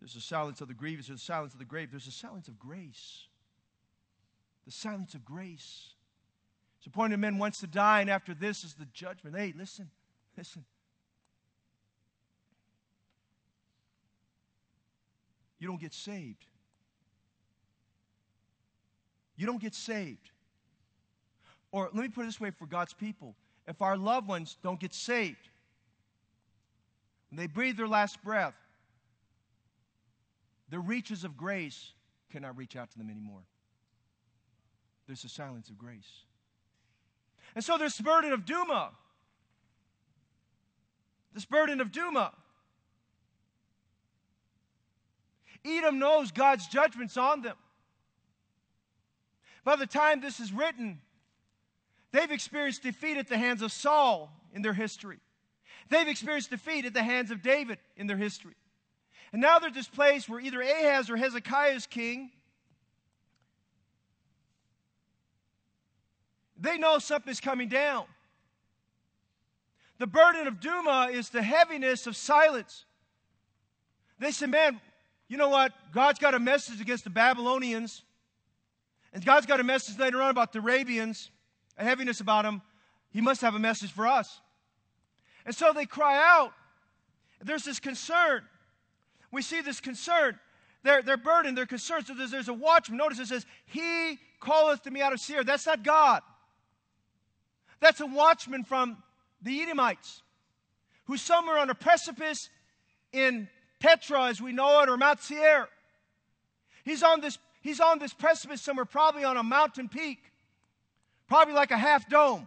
There's a silence of the grievous, there's a silence of the grave, there's a silence of grace. The silence of grace. It's appointed men wants to die, and after this is the judgment. Hey, listen, listen. You don't get saved you don't get saved. Or let me put it this way for God's people if our loved ones don't get saved, when they breathe their last breath, the reaches of grace cannot reach out to them anymore. There's a silence of grace. And so there's burden of Duma. This burden of Duma. Edom knows God's judgment's on them. By the time this is written, they've experienced defeat at the hands of Saul in their history. They've experienced defeat at the hands of David in their history. And now they're at this place where either Ahaz or Hezekiah is king. They know something's coming down. The burden of Duma is the heaviness of silence. They said, Man, you know what? God's got a message against the Babylonians. And God's got a message later on about the Arabians, a heaviness about them. He must have a message for us. And so they cry out. There's this concern. We see this concern. They're, they're burdened, they're concerned. So there's, there's a watchman. Notice it says, He calleth to me out of Seir. That's not God. That's a watchman from the Edomites who's somewhere on a precipice in Petra, as we know it, or Mount Seir. He's on this He's on this precipice somewhere, probably on a mountain peak, probably like a half dome,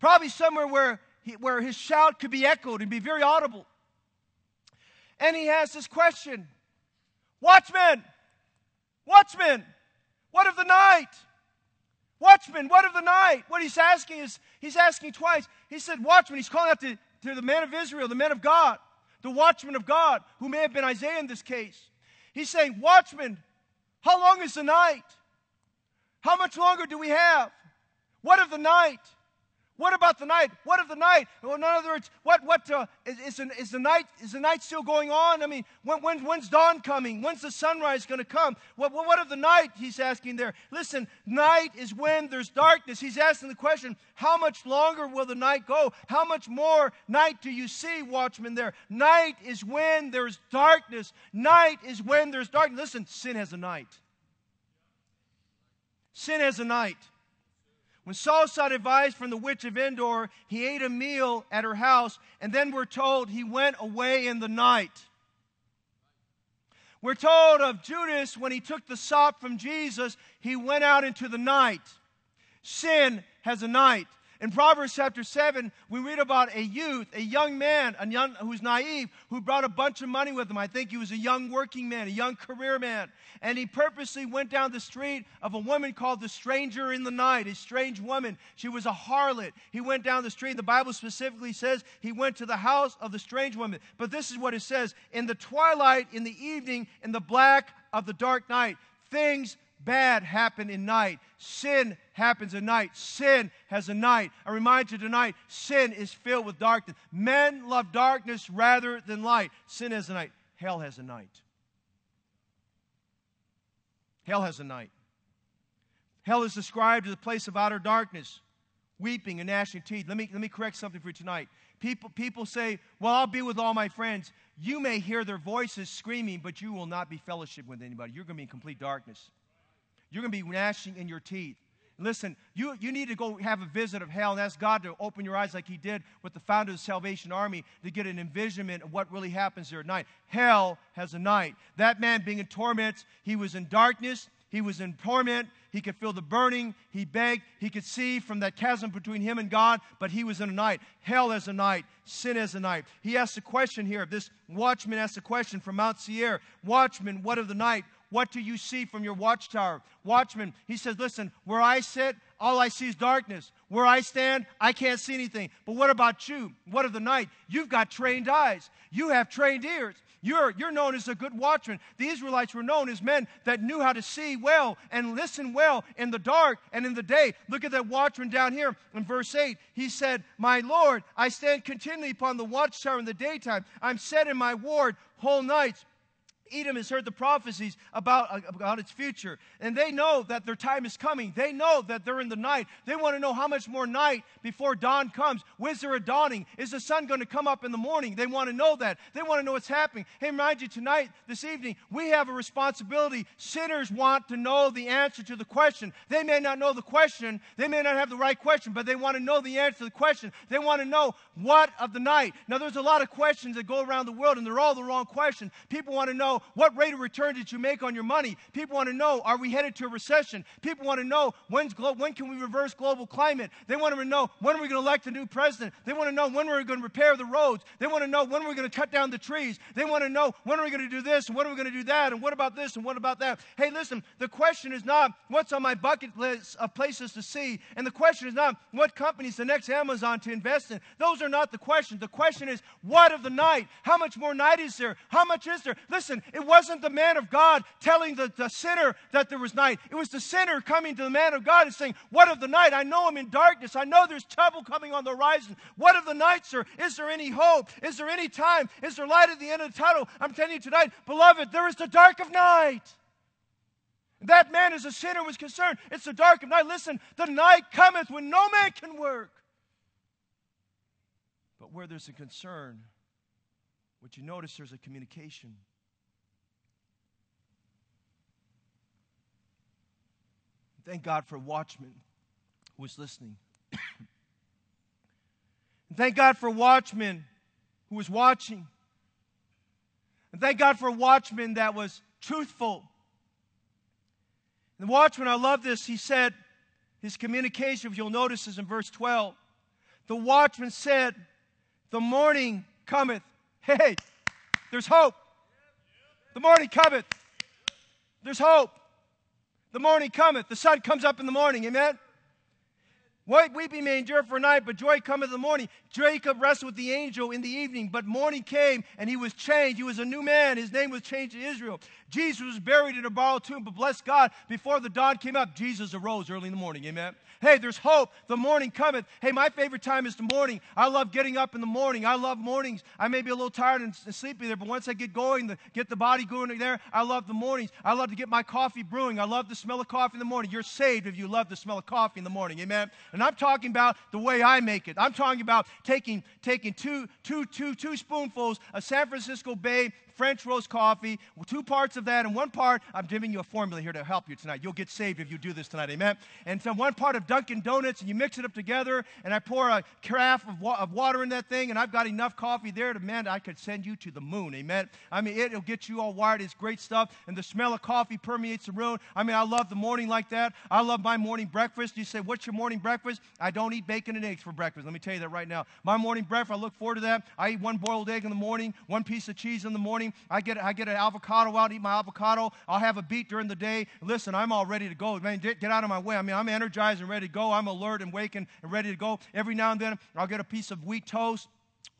probably somewhere where, he, where his shout could be echoed and be very audible. And he has this question Watchman, watchman, what of the night? Watchman, what of the night? What he's asking is, he's asking twice. He said, Watchman, he's calling out to, to the men of Israel, the men of God, the watchmen of God, who may have been Isaiah in this case. He's saying, Watchman, how long is the night? How much longer do we have? What of the night? What about the night? What of the night? Well, in other words, what, what, uh, is, is, the, is, the night, is the night still going on? I mean, when, when, when's dawn coming? When's the sunrise going to come? What, what, what of the night? He's asking there. Listen, night is when there's darkness. He's asking the question, how much longer will the night go? How much more night do you see, watchman, there? Night is when there's darkness. Night is when there's darkness. Listen, sin has a night. Sin has a night. When Saul sought advice from the witch of Endor, he ate a meal at her house, and then we're told he went away in the night. We're told of Judas when he took the sop from Jesus, he went out into the night. Sin has a night. In Proverbs chapter 7, we read about a youth, a young man, a young, who's naive, who brought a bunch of money with him. I think he was a young working man, a young career man. And he purposely went down the street of a woman called the stranger in the night, a strange woman. She was a harlot. He went down the street. The Bible specifically says he went to the house of the strange woman. But this is what it says In the twilight, in the evening, in the black of the dark night, things bad happen in night. Sin happens at night. Sin has a night. I remind you tonight, sin is filled with darkness. Men love darkness rather than light. Sin has a night. Hell has a night. Hell has a night. Hell is described as a place of outer darkness, weeping and gnashing teeth. Let me, let me correct something for you tonight. People, people say, Well, I'll be with all my friends. You may hear their voices screaming, but you will not be fellowship with anybody. You're going to be in complete darkness. You're going to be gnashing in your teeth. Listen, you, you need to go have a visit of hell and ask God to open your eyes like He did with the founder of the Salvation Army to get an envisionment of what really happens there at night. Hell has a night. That man being in torments, he was in darkness, he was in torment, he could feel the burning, he begged, he could see from that chasm between him and God, but he was in a night. Hell has a night, sin has a night. He asked a question here. This watchman asked a question from Mount Seir Watchman, what of the night? What do you see from your watchtower? Watchman, he says, Listen, where I sit all I see is darkness. Where I stand, I can't see anything. But what about you? What of the night? You've got trained eyes, you have trained ears. You're, you're known as a good watchman. The Israelites were known as men that knew how to see well and listen well in the dark and in the day. Look at that watchman down here in verse 8. He said, My Lord, I stand continually upon the watchtower in the daytime. I'm set in my ward whole nights. Edom has heard the prophecies about, about its future, and they know that their time is coming. They know that they're in the night. They want to know how much more night before dawn comes. When's there a dawning? Is the sun going to come up in the morning? They want to know that. They want to know what's happening. Hey, remind you tonight, this evening, we have a responsibility. Sinners want to know the answer to the question. They may not know the question, they may not have the right question, but they want to know the answer to the question. They want to know what of the night. Now, there's a lot of questions that go around the world, and they're all the wrong questions. People want to know what rate of return did you make on your money? People want to know, are we headed to a recession? People want to know, when's glo- when can we reverse global climate? They want to know, when are we going to elect a new president? They want to know, when are we going to repair the roads? They want to know, when are we going to cut down the trees? They want to know, when are we going to do this? And when are we going to do that? And what about this? And what about that? Hey, listen, the question is not, what's on my bucket list of places to see? And the question is not, what company's the next Amazon to invest in? Those are not the questions. The question is, what of the night? How much more night is there? How much is there? Listen, it wasn't the man of God telling the, the sinner that there was night. It was the sinner coming to the man of God and saying, What of the night? I know I'm in darkness. I know there's trouble coming on the horizon. What of the night, sir? Is there any hope? Is there any time? Is there light at the end of the tunnel? I'm telling you tonight, beloved, there is the dark of night. That man, as a sinner, was concerned. It's the dark of night. Listen, the night cometh when no man can work. But where there's a concern, what you notice, there's a communication. Thank God for watchman who was listening. and thank God for watchman who was watching. And thank God for watchman that was truthful. And the watchman, I love this, he said, his communication, if you'll notice, is in verse 12. The watchman said, The morning cometh. Hey, there's hope. The morning cometh. There's hope. The morning cometh. The sun comes up in the morning. Amen. Weeping may endure for a night, but joy cometh in the morning. Jacob wrestled with the angel in the evening, but morning came and he was changed. He was a new man. His name was changed to Israel. Jesus was buried in a borrowed tomb, but bless God, before the dawn came up, Jesus arose early in the morning. Amen. Hey, there's hope. The morning cometh. Hey, my favorite time is the morning. I love getting up in the morning. I love mornings. I may be a little tired and sleepy there, but once I get going, the, get the body going there, I love the mornings. I love to get my coffee brewing. I love the smell of coffee in the morning. You're saved if you love the smell of coffee in the morning. Amen. And I'm talking about the way I make it. I'm talking about taking, taking two, two, two, two spoonfuls of San Francisco Bay French roast coffee, two parts of that, and one part, I'm giving you a formula here to help you tonight. You'll get saved if you do this tonight, amen? And so one part of Dunkin' Donuts, and you mix it up together, and I pour a carafe of, wa- of water in that thing, and I've got enough coffee there to, man, I could send you to the moon, amen? I mean, it'll get you all wired. It's great stuff, and the smell of coffee permeates the room. I mean, I love the morning like that. I love my morning breakfast. You say, what's your morning breakfast? I don't eat bacon and eggs for breakfast. Let me tell you that right now. My morning breakfast, I look forward to that. I eat one boiled egg in the morning, one piece of cheese in the morning. I get, I get get an avocado out, eat my avocado. I'll have a beet during the day. Listen, I'm all ready to go. Man, get, get out of my way. I mean, I'm energized and ready to go. I'm alert and waking and ready to go. Every now and then, I'll get a piece of wheat toast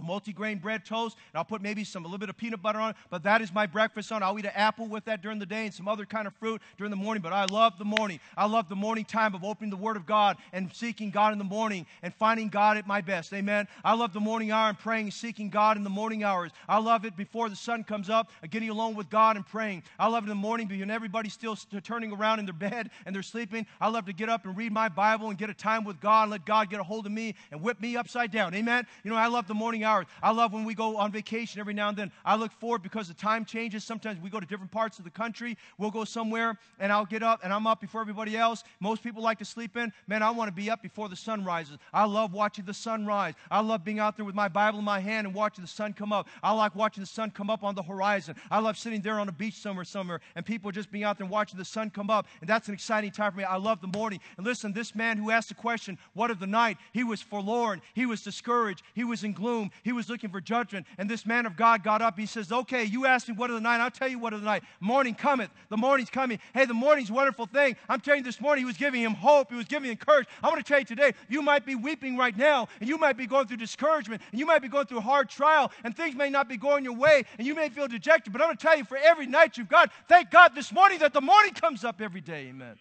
multi-grain bread toast and i'll put maybe some a little bit of peanut butter on it but that is my breakfast on. I'll eat an apple with that during the day and some other kind of fruit during the morning but i love the morning. I love the morning time of opening the word of god and seeking god in the morning and finding god at my best. Amen. I love the morning hour and praying and seeking god in the morning hours. I love it before the sun comes up uh, getting alone with god and praying. I love it in the morning when everybody's still turning around in their bed and they're sleeping. I love to get up and read my bible and get a time with god and let god get a hold of me and whip me upside down. Amen. You know i love the morning hours. I love when we go on vacation every now and then. I look forward because the time changes. Sometimes we go to different parts of the country. We'll go somewhere and I'll get up and I'm up before everybody else. Most people like to sleep in. Man, I want to be up before the sun rises. I love watching the sun rise. I love being out there with my Bible in my hand and watching the sun come up. I like watching the sun come up on the horizon. I love sitting there on a beach somewhere, somewhere, and people just being out there watching the sun come up. And that's an exciting time for me. I love the morning. And listen, this man who asked the question, What of the night? He was forlorn. He was discouraged. He was in gloom. He was looking for judgment. And this man of God got up. He says, Okay, you asked me what of the night. I'll tell you what of the night. Morning cometh. The morning's coming. Hey, the morning's wonderful thing. I'm telling you this morning, he was giving him hope. He was giving him courage. I want to tell you today, you might be weeping right now, and you might be going through discouragement, and you might be going through hard trial, and things may not be going your way, and you may feel dejected. But I'm going to tell you, for every night you've got, thank God this morning that the morning comes up every day. Amen.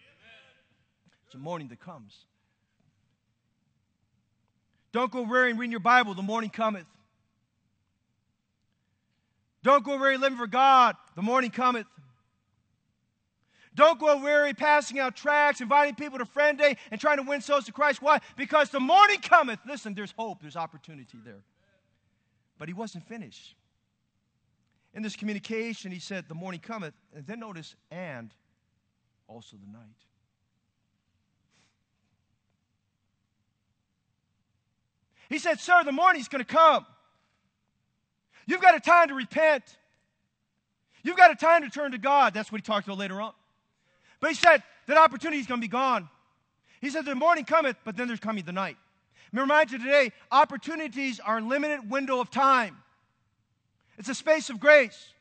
It's a morning that comes. Don't go weary in reading your Bible, the morning cometh. Don't go weary living for God, the morning cometh. Don't go weary passing out tracts, inviting people to friend day, and trying to win souls to Christ. Why? Because the morning cometh. Listen, there's hope, there's opportunity there. But he wasn't finished. In this communication, he said, The morning cometh. And then notice, and also the night. He said, Sir, the morning's going to come. You've got a time to repent. You've got a time to turn to God. That's what he talked about later on. But he said that opportunity is going to be gone. He said, The morning cometh, but then there's coming the night. Remind you today opportunities are a limited window of time, it's a space of grace.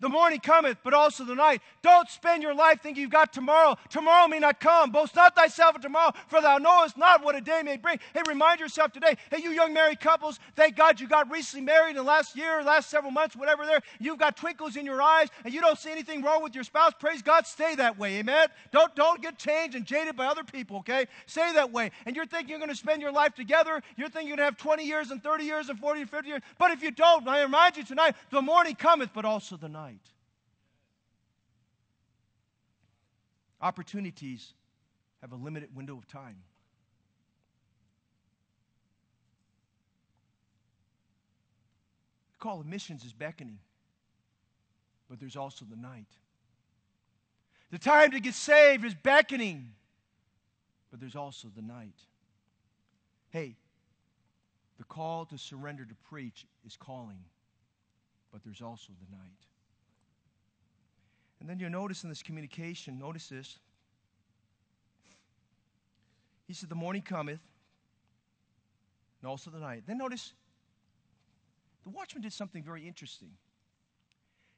The morning cometh, but also the night. Don't spend your life thinking you've got tomorrow. Tomorrow may not come. Boast not thyself of tomorrow, for thou knowest not what a day may bring. Hey, remind yourself today. Hey, you young married couples, thank God you got recently married in the last year, last several months, whatever there. You've got twinkles in your eyes, and you don't see anything wrong with your spouse. Praise God, stay that way. Amen. Don't don't get changed and jaded by other people. Okay, stay that way. And you're thinking you're going to spend your life together. You're thinking you're going to have 20 years and 30 years and 40 and 50 years. But if you don't, I remind you tonight, the morning cometh, but also the night. Opportunities have a limited window of time. The call of missions is beckoning, but there's also the night. The time to get saved is beckoning, but there's also the night. Hey, the call to surrender to preach is calling, but there's also the night. And then you notice in this communication, notice this. He said, The morning cometh, and also the night. Then notice, the watchman did something very interesting.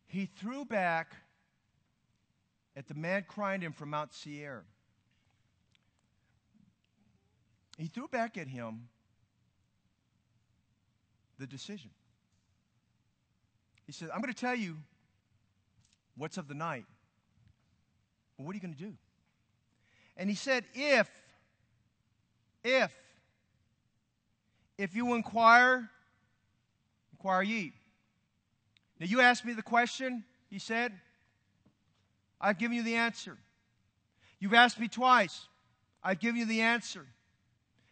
He threw back at the man crying to him from Mount Seir. He threw back at him the decision. He said, I'm going to tell you What's of the night? Well, what are you going to do? And he said, If, if, if you inquire, inquire ye. Now, you asked me the question, he said. I've given you the answer. You've asked me twice. I've given you the answer.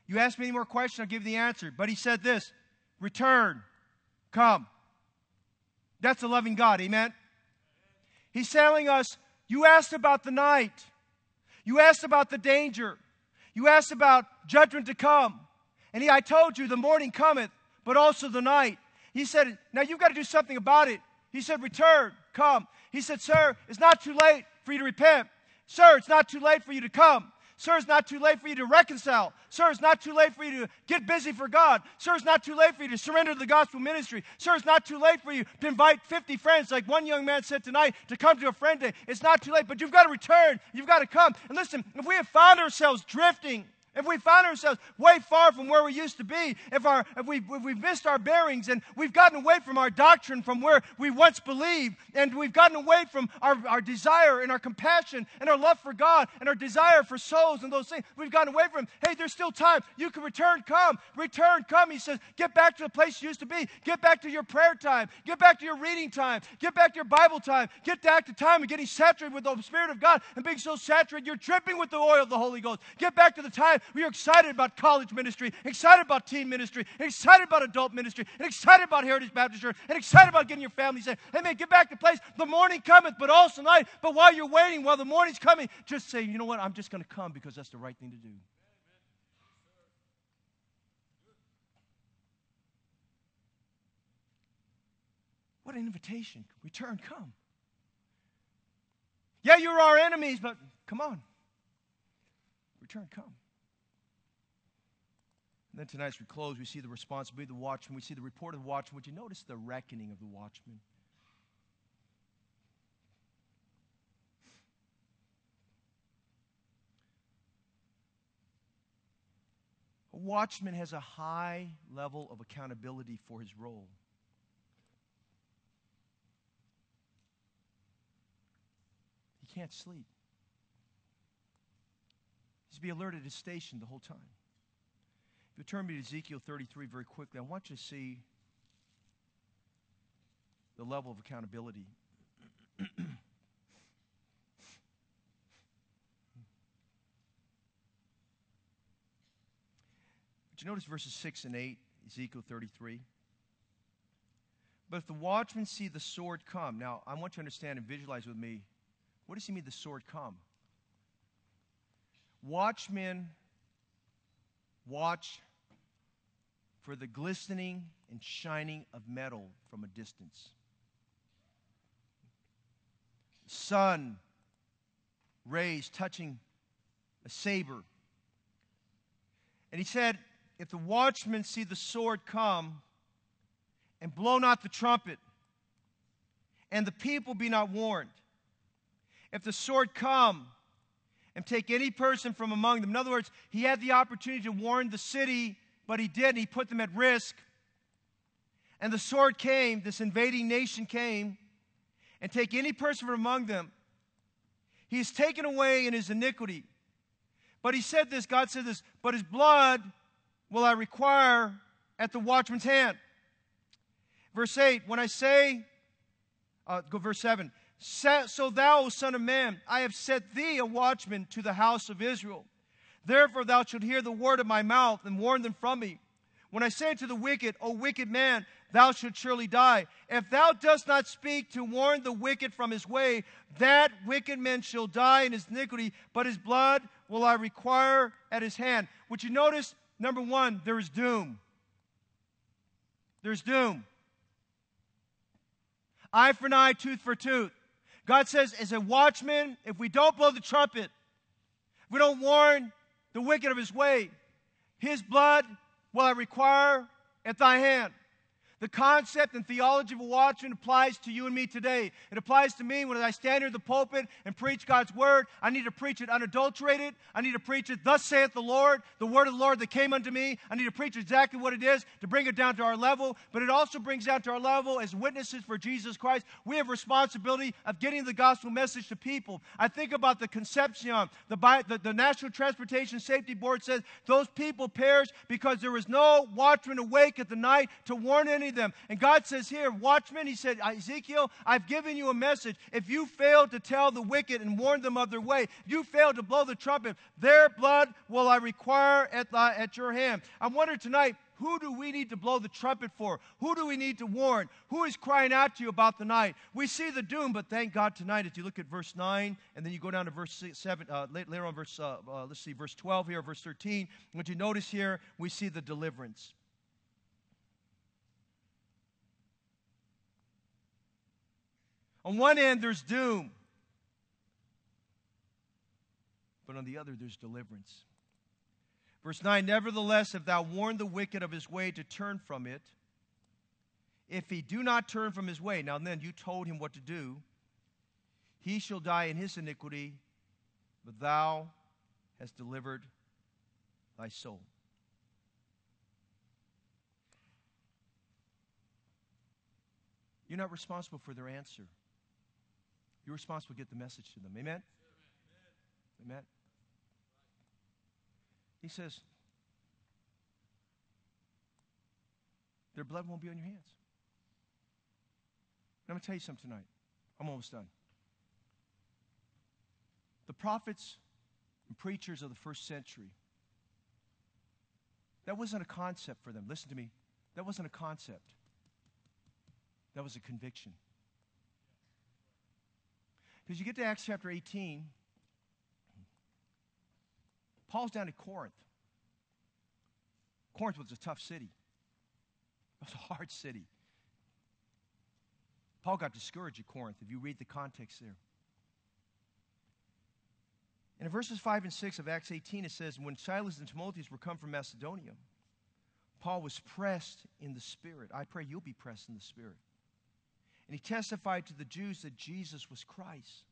You ask me any more questions, I'll give you the answer. But he said this return, come. That's a loving God, amen? He's telling us, you asked about the night. You asked about the danger. You asked about judgment to come. And he, I told you, the morning cometh, but also the night. He said, Now you've got to do something about it. He said, Return, come. He said, Sir, it's not too late for you to repent. Sir, it's not too late for you to come. Sir, it's not too late for you to reconcile. Sir, it's not too late for you to get busy for God. Sir, it's not too late for you to surrender to the gospel ministry. Sir, it's not too late for you to invite 50 friends, like one young man said tonight, to come to a friend day. It's not too late, but you've got to return. You've got to come. And listen, if we have found ourselves drifting, if we find ourselves way far from where we used to be, if, our, if, we, if we've missed our bearings and we've gotten away from our doctrine from where we once believed, and we've gotten away from our, our desire and our compassion and our love for God and our desire for souls and those things, we've gotten away from, hey, there's still time. You can return, come. Return, come. He says, get back to the place you used to be. Get back to your prayer time. Get back to your reading time. Get back to your Bible time. Get back to time of getting saturated with the Spirit of God and being so saturated you're dripping with the oil of the Holy Ghost. Get back to the time we are excited about college ministry, excited about teen ministry, excited about adult ministry, and excited about Heritage Baptist Church, and excited about getting your family saved. Hey, man, get back to place. The morning cometh, but also night. But while you're waiting, while the morning's coming, just say, you know what? I'm just going to come because that's the right thing to do. What an invitation. Return, come. Yeah, you're our enemies, but come on. Return, come. And then tonight, as we close, we see the responsibility of the watchman. We see the report of the watchman. Would you notice the reckoning of the watchman? A watchman has a high level of accountability for his role. He can't sleep. He's to be alert at his station the whole time. If you turn me to Ezekiel 33 very quickly, I want you to see the level of accountability. But you notice verses 6 and 8, Ezekiel 33. But if the watchmen see the sword come, now I want you to understand and visualize with me what does he mean the sword come? Watchmen watch for the glistening and shining of metal from a distance. Sun rays touching a saber. And he said, If the watchmen see the sword come and blow not the trumpet, and the people be not warned, if the sword come and take any person from among them, in other words, he had the opportunity to warn the city but he did, and he put them at risk. And the sword came, this invading nation came, and take any person from among them. He is taken away in his iniquity. But he said this, God said this, but his blood will I require at the watchman's hand. Verse 8, when I say, uh, go verse 7, so thou, O son of man, I have set thee a watchman to the house of Israel. Therefore thou shalt hear the word of my mouth and warn them from me. When I say to the wicked, O wicked man, thou shalt surely die. If thou dost not speak to warn the wicked from his way, that wicked man shall die in his iniquity, but his blood will I require at his hand. Would you notice, number one, there is doom. There's doom. Eye for an eye, tooth for tooth. God says, as a watchman, if we don't blow the trumpet, if we don't warn the wicked of his way. His blood will I require at thy hand. The concept and theology of a watchman applies to you and me today. It applies to me when I stand here the pulpit and preach God's word. I need to preach it unadulterated. I need to preach it, thus saith the Lord, the word of the Lord that came unto me. I need to preach exactly what it is to bring it down to our level, but it also brings down to our level as witnesses for Jesus Christ. We have responsibility of getting the gospel message to people. I think about the Conception, the, the, the National Transportation Safety Board says those people perish because there was no watchman awake at the night to warn any them. And God says here, watchmen, He said, Ezekiel, I've given you a message. If you fail to tell the wicked and warn them of their way, if you fail to blow the trumpet, their blood will I require at, at your hand. I wonder tonight, who do we need to blow the trumpet for? Who do we need to warn? Who is crying out to you about the night? We see the doom, but thank God tonight, if you look at verse 9, and then you go down to verse 7, uh, later on, verse, uh, uh, let's see, verse 12 here, verse 13. What you notice here, we see the deliverance. On one end, there's doom, but on the other, there's deliverance. Verse 9 Nevertheless, if thou warn the wicked of his way to turn from it, if he do not turn from his way, now then you told him what to do, he shall die in his iniquity, but thou hast delivered thy soul. You're not responsible for their answer. You're responsible to get the message to them. Amen? Amen. He says, their blood won't be on your hands. And I'm going to tell you something tonight. I'm almost done. The prophets and preachers of the first century, that wasn't a concept for them. Listen to me. That wasn't a concept, that was a conviction. Because you get to Acts chapter 18, Paul's down at Corinth. Corinth was a tough city, it was a hard city. Paul got discouraged at Corinth, if you read the context there. And in verses 5 and 6 of Acts 18, it says, When Silas and Timotheus were come from Macedonia, Paul was pressed in the Spirit. I pray you'll be pressed in the Spirit. And he testified to the Jews that Jesus was Christ.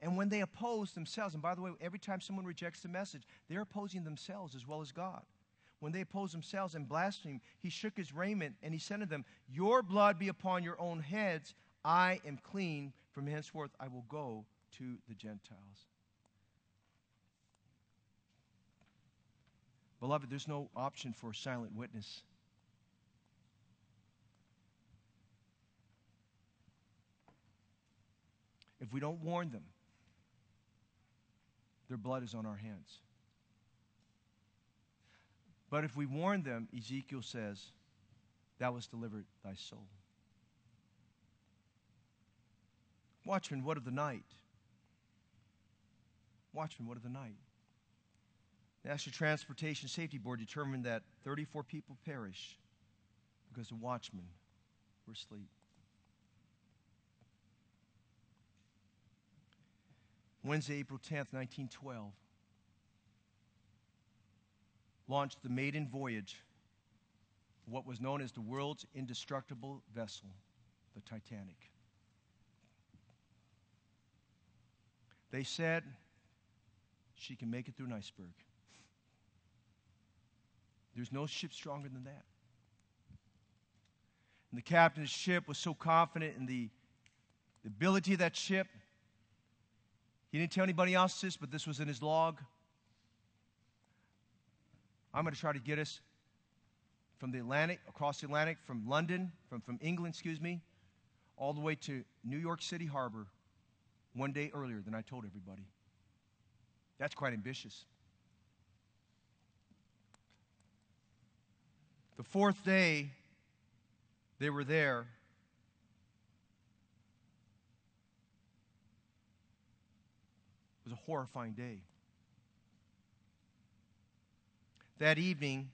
And when they opposed themselves, and by the way, every time someone rejects the message, they're opposing themselves as well as God. When they opposed themselves and blasphemed, he shook his raiment and he said to them, Your blood be upon your own heads. I am clean. From henceforth I will go to the Gentiles. Beloved, there's no option for a silent witness. If we don't warn them, their blood is on our hands. But if we warn them, Ezekiel says, Thou hast delivered thy soul. Watchman, what of the night? Watchman, what of the night? The National Transportation Safety Board determined that 34 people perished because the watchmen were asleep. Wednesday, April 10th, 1912, launched the maiden voyage of what was known as the world's indestructible vessel, the Titanic. They said she can make it through an iceberg. There's no ship stronger than that. And the captain of the ship was so confident in the, the ability of that ship. He didn't tell anybody else this, but this was in his log. I'm going to try to get us from the Atlantic, across the Atlantic, from London, from, from England, excuse me, all the way to New York City Harbor one day earlier than I told everybody. That's quite ambitious. The fourth day they were there, was a horrifying day. That evening,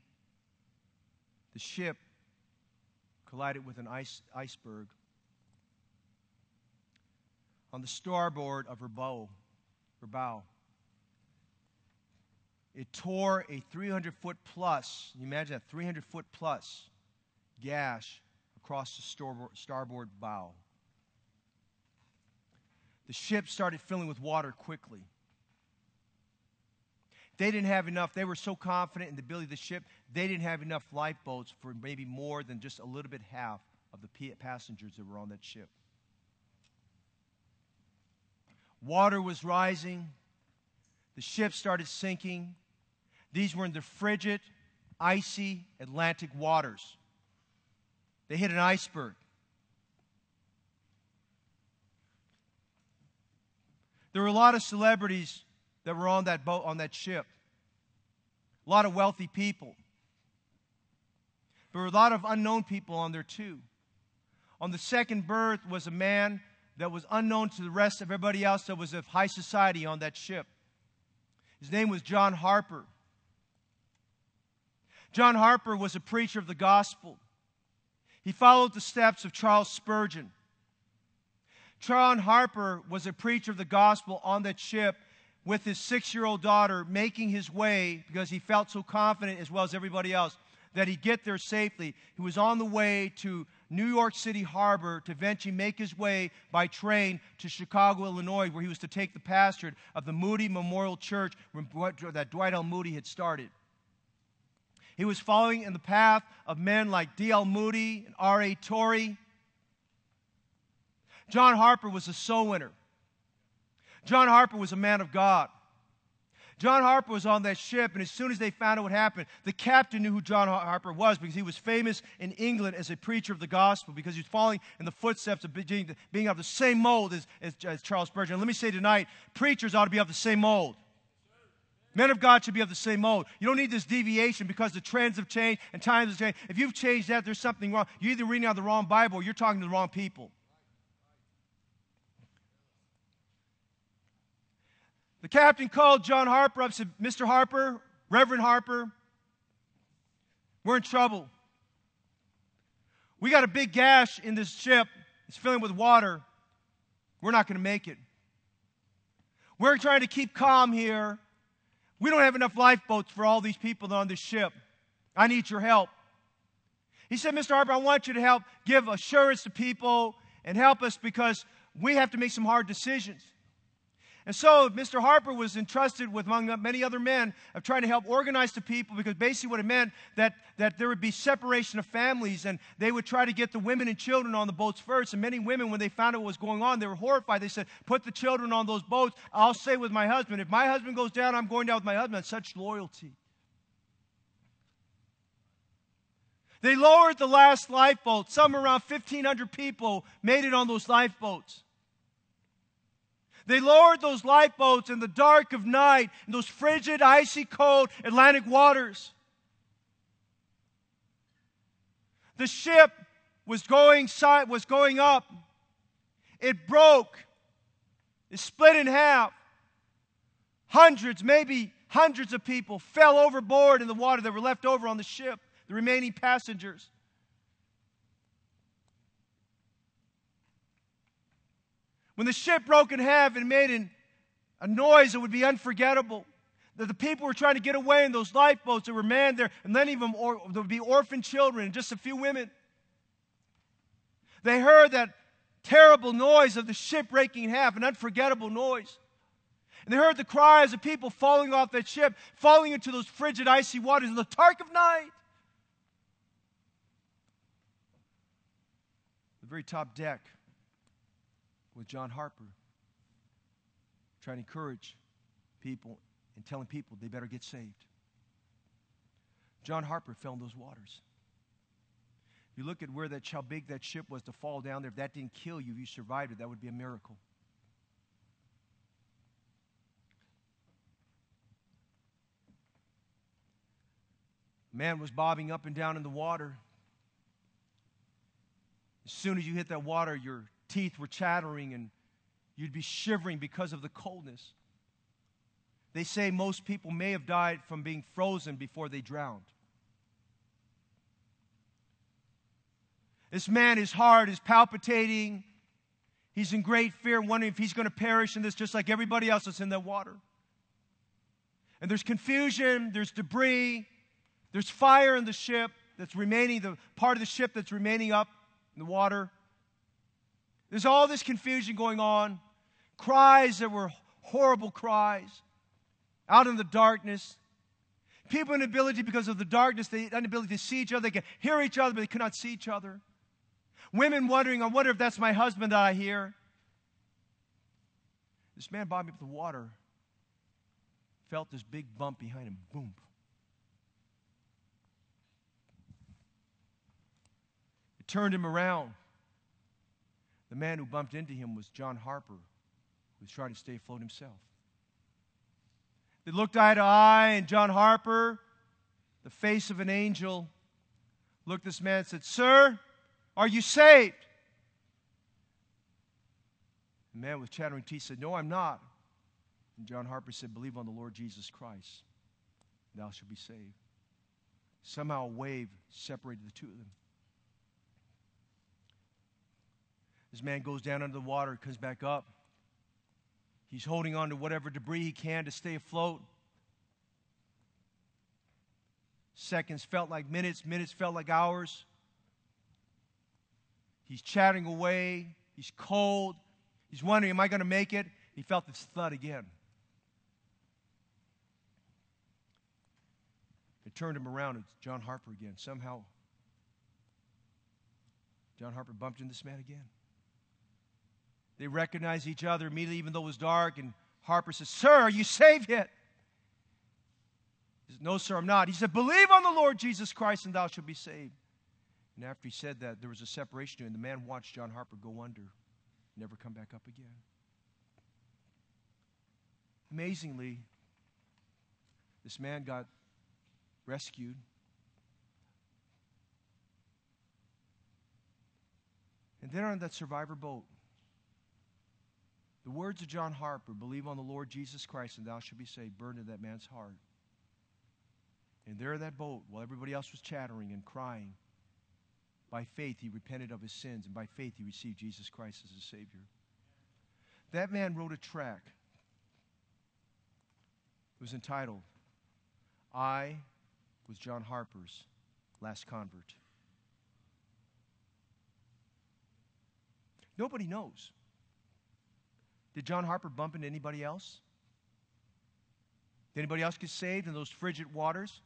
the ship collided with an ice, iceberg on the starboard of her bow, her bow. It tore a 300 foot plus, you imagine that 300 foot plus gash across the starboard, starboard bow. The ship started filling with water quickly. They didn't have enough. They were so confident in the ability of the ship, they didn't have enough lifeboats for maybe more than just a little bit half of the passengers that were on that ship. Water was rising. The ship started sinking. These were in the frigid, icy Atlantic waters. They hit an iceberg. There were a lot of celebrities that were on that boat, on that ship. A lot of wealthy people. There were a lot of unknown people on there too. On the second berth was a man that was unknown to the rest of everybody else that was of high society on that ship. His name was John Harper. John Harper was a preacher of the gospel. He followed the steps of Charles Spurgeon. John Harper was a preacher of the gospel on that ship with his six year old daughter, making his way because he felt so confident, as well as everybody else, that he'd get there safely. He was on the way to New York City Harbor to eventually make his way by train to Chicago, Illinois, where he was to take the pastorate of the Moody Memorial Church that Dwight L. Moody had started. He was following in the path of men like D.L. Moody and R.A. Torrey. John Harper was a soul winner. John Harper was a man of God. John Harper was on that ship, and as soon as they found out what happened, the captain knew who John Harper was because he was famous in England as a preacher of the gospel because he was following in the footsteps of being, being of the same mold as, as, as Charles Spurgeon. And let me say tonight, preachers ought to be of the same mold. Men of God should be of the same mold. You don't need this deviation because the trends have changed and times have changed. If you've changed that, there's something wrong. You're either reading out the wrong Bible or you're talking to the wrong people. The captain called John Harper up and said, Mr. Harper, Reverend Harper, we're in trouble. We got a big gash in this ship. It's filling with water. We're not going to make it. We're trying to keep calm here we don't have enough lifeboats for all these people on this ship. I need your help. He said, Mr. Harper, I want you to help give assurance to people and help us because we have to make some hard decisions. And so Mr. Harper was entrusted with, among many other men, of trying to help organize the people because basically what it meant that, that there would be separation of families and they would try to get the women and children on the boats first. And many women, when they found out what was going on, they were horrified. They said, put the children on those boats. I'll stay with my husband. If my husband goes down, I'm going down with my husband. such loyalty. They lowered the last lifeboat. Some around 1,500 people made it on those lifeboats. They lowered those lifeboats in the dark of night in those frigid, icy cold Atlantic waters. The ship was going, was going up. It broke. It split in half. Hundreds, maybe hundreds of people fell overboard in the water that were left over on the ship the remaining passengers. When the ship broke in half and made an, a noise that would be unforgettable, that the people were trying to get away in those lifeboats that were manned there, and then even or, there would be orphan children and just a few women. They heard that terrible noise of the ship breaking in half, an unforgettable noise. And they heard the cries of people falling off that ship, falling into those frigid, icy waters in the dark of night. the very top deck with John Harper, trying to encourage people and telling people they better get saved. John Harper fell in those waters. If you look at where that how big that ship was to fall down there, if that didn't kill you, if you survived it, that would be a miracle. Man was bobbing up and down in the water. As soon as you hit that water, your teeth were chattering and you'd be shivering because of the coldness. They say most people may have died from being frozen before they drowned. This man, his heart is palpitating. He's in great fear, wondering if he's going to perish in this, just like everybody else that's in that water. And there's confusion, there's debris, there's fire in the ship that's remaining, the part of the ship that's remaining up in the water. There's all this confusion going on, cries that were horrible cries out in the darkness. People inability because of the darkness, the inability to see each other. They could hear each other, but they could not see each other. Women wondering, I wonder if that's my husband that I hear. This man bobbing up the water felt this big bump behind him. Boom. It turned him around. The man who bumped into him was John Harper, who was trying to stay afloat himself. They looked eye to eye, and John Harper, the face of an angel, looked this man and said, Sir, are you saved? The man with chattering teeth said, No, I'm not. And John Harper said, Believe on the Lord Jesus Christ, thou shalt be saved. Somehow a wave separated the two of them. This man goes down under the water, comes back up. He's holding on to whatever debris he can to stay afloat. Seconds felt like minutes, minutes felt like hours. He's chatting away. He's cold. He's wondering, am I going to make it? He felt this thud again. It turned him around. It's John Harper again. Somehow, John Harper bumped into this man again. They recognized each other immediately, even though it was dark. And Harper says, Sir, are you saved yet? He said, No, sir, I'm not. He said, Believe on the Lord Jesus Christ, and thou shalt be saved. And after he said that, there was a separation, and the man watched John Harper go under, never come back up again. Amazingly, this man got rescued. And then on that survivor boat, the words of John Harper, believe on the Lord Jesus Christ and thou shalt be saved, burned in that man's heart. And there in that boat, while everybody else was chattering and crying, by faith he repented of his sins, and by faith he received Jesus Christ as his Savior. That man wrote a track. It was entitled, I was John Harper's last convert. Nobody knows. Did John Harper bump into anybody else? Did anybody else get saved in those frigid waters?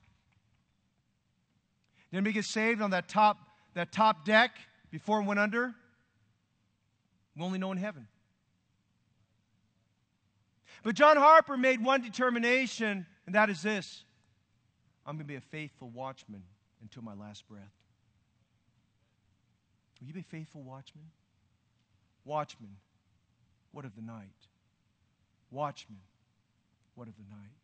Did anybody get saved on that top, that top deck before it went under? We only know in heaven. But John Harper made one determination, and that is this I'm going to be a faithful watchman until my last breath. Will you be a faithful watchman? Watchman, what of the night? Watchman, what of the night?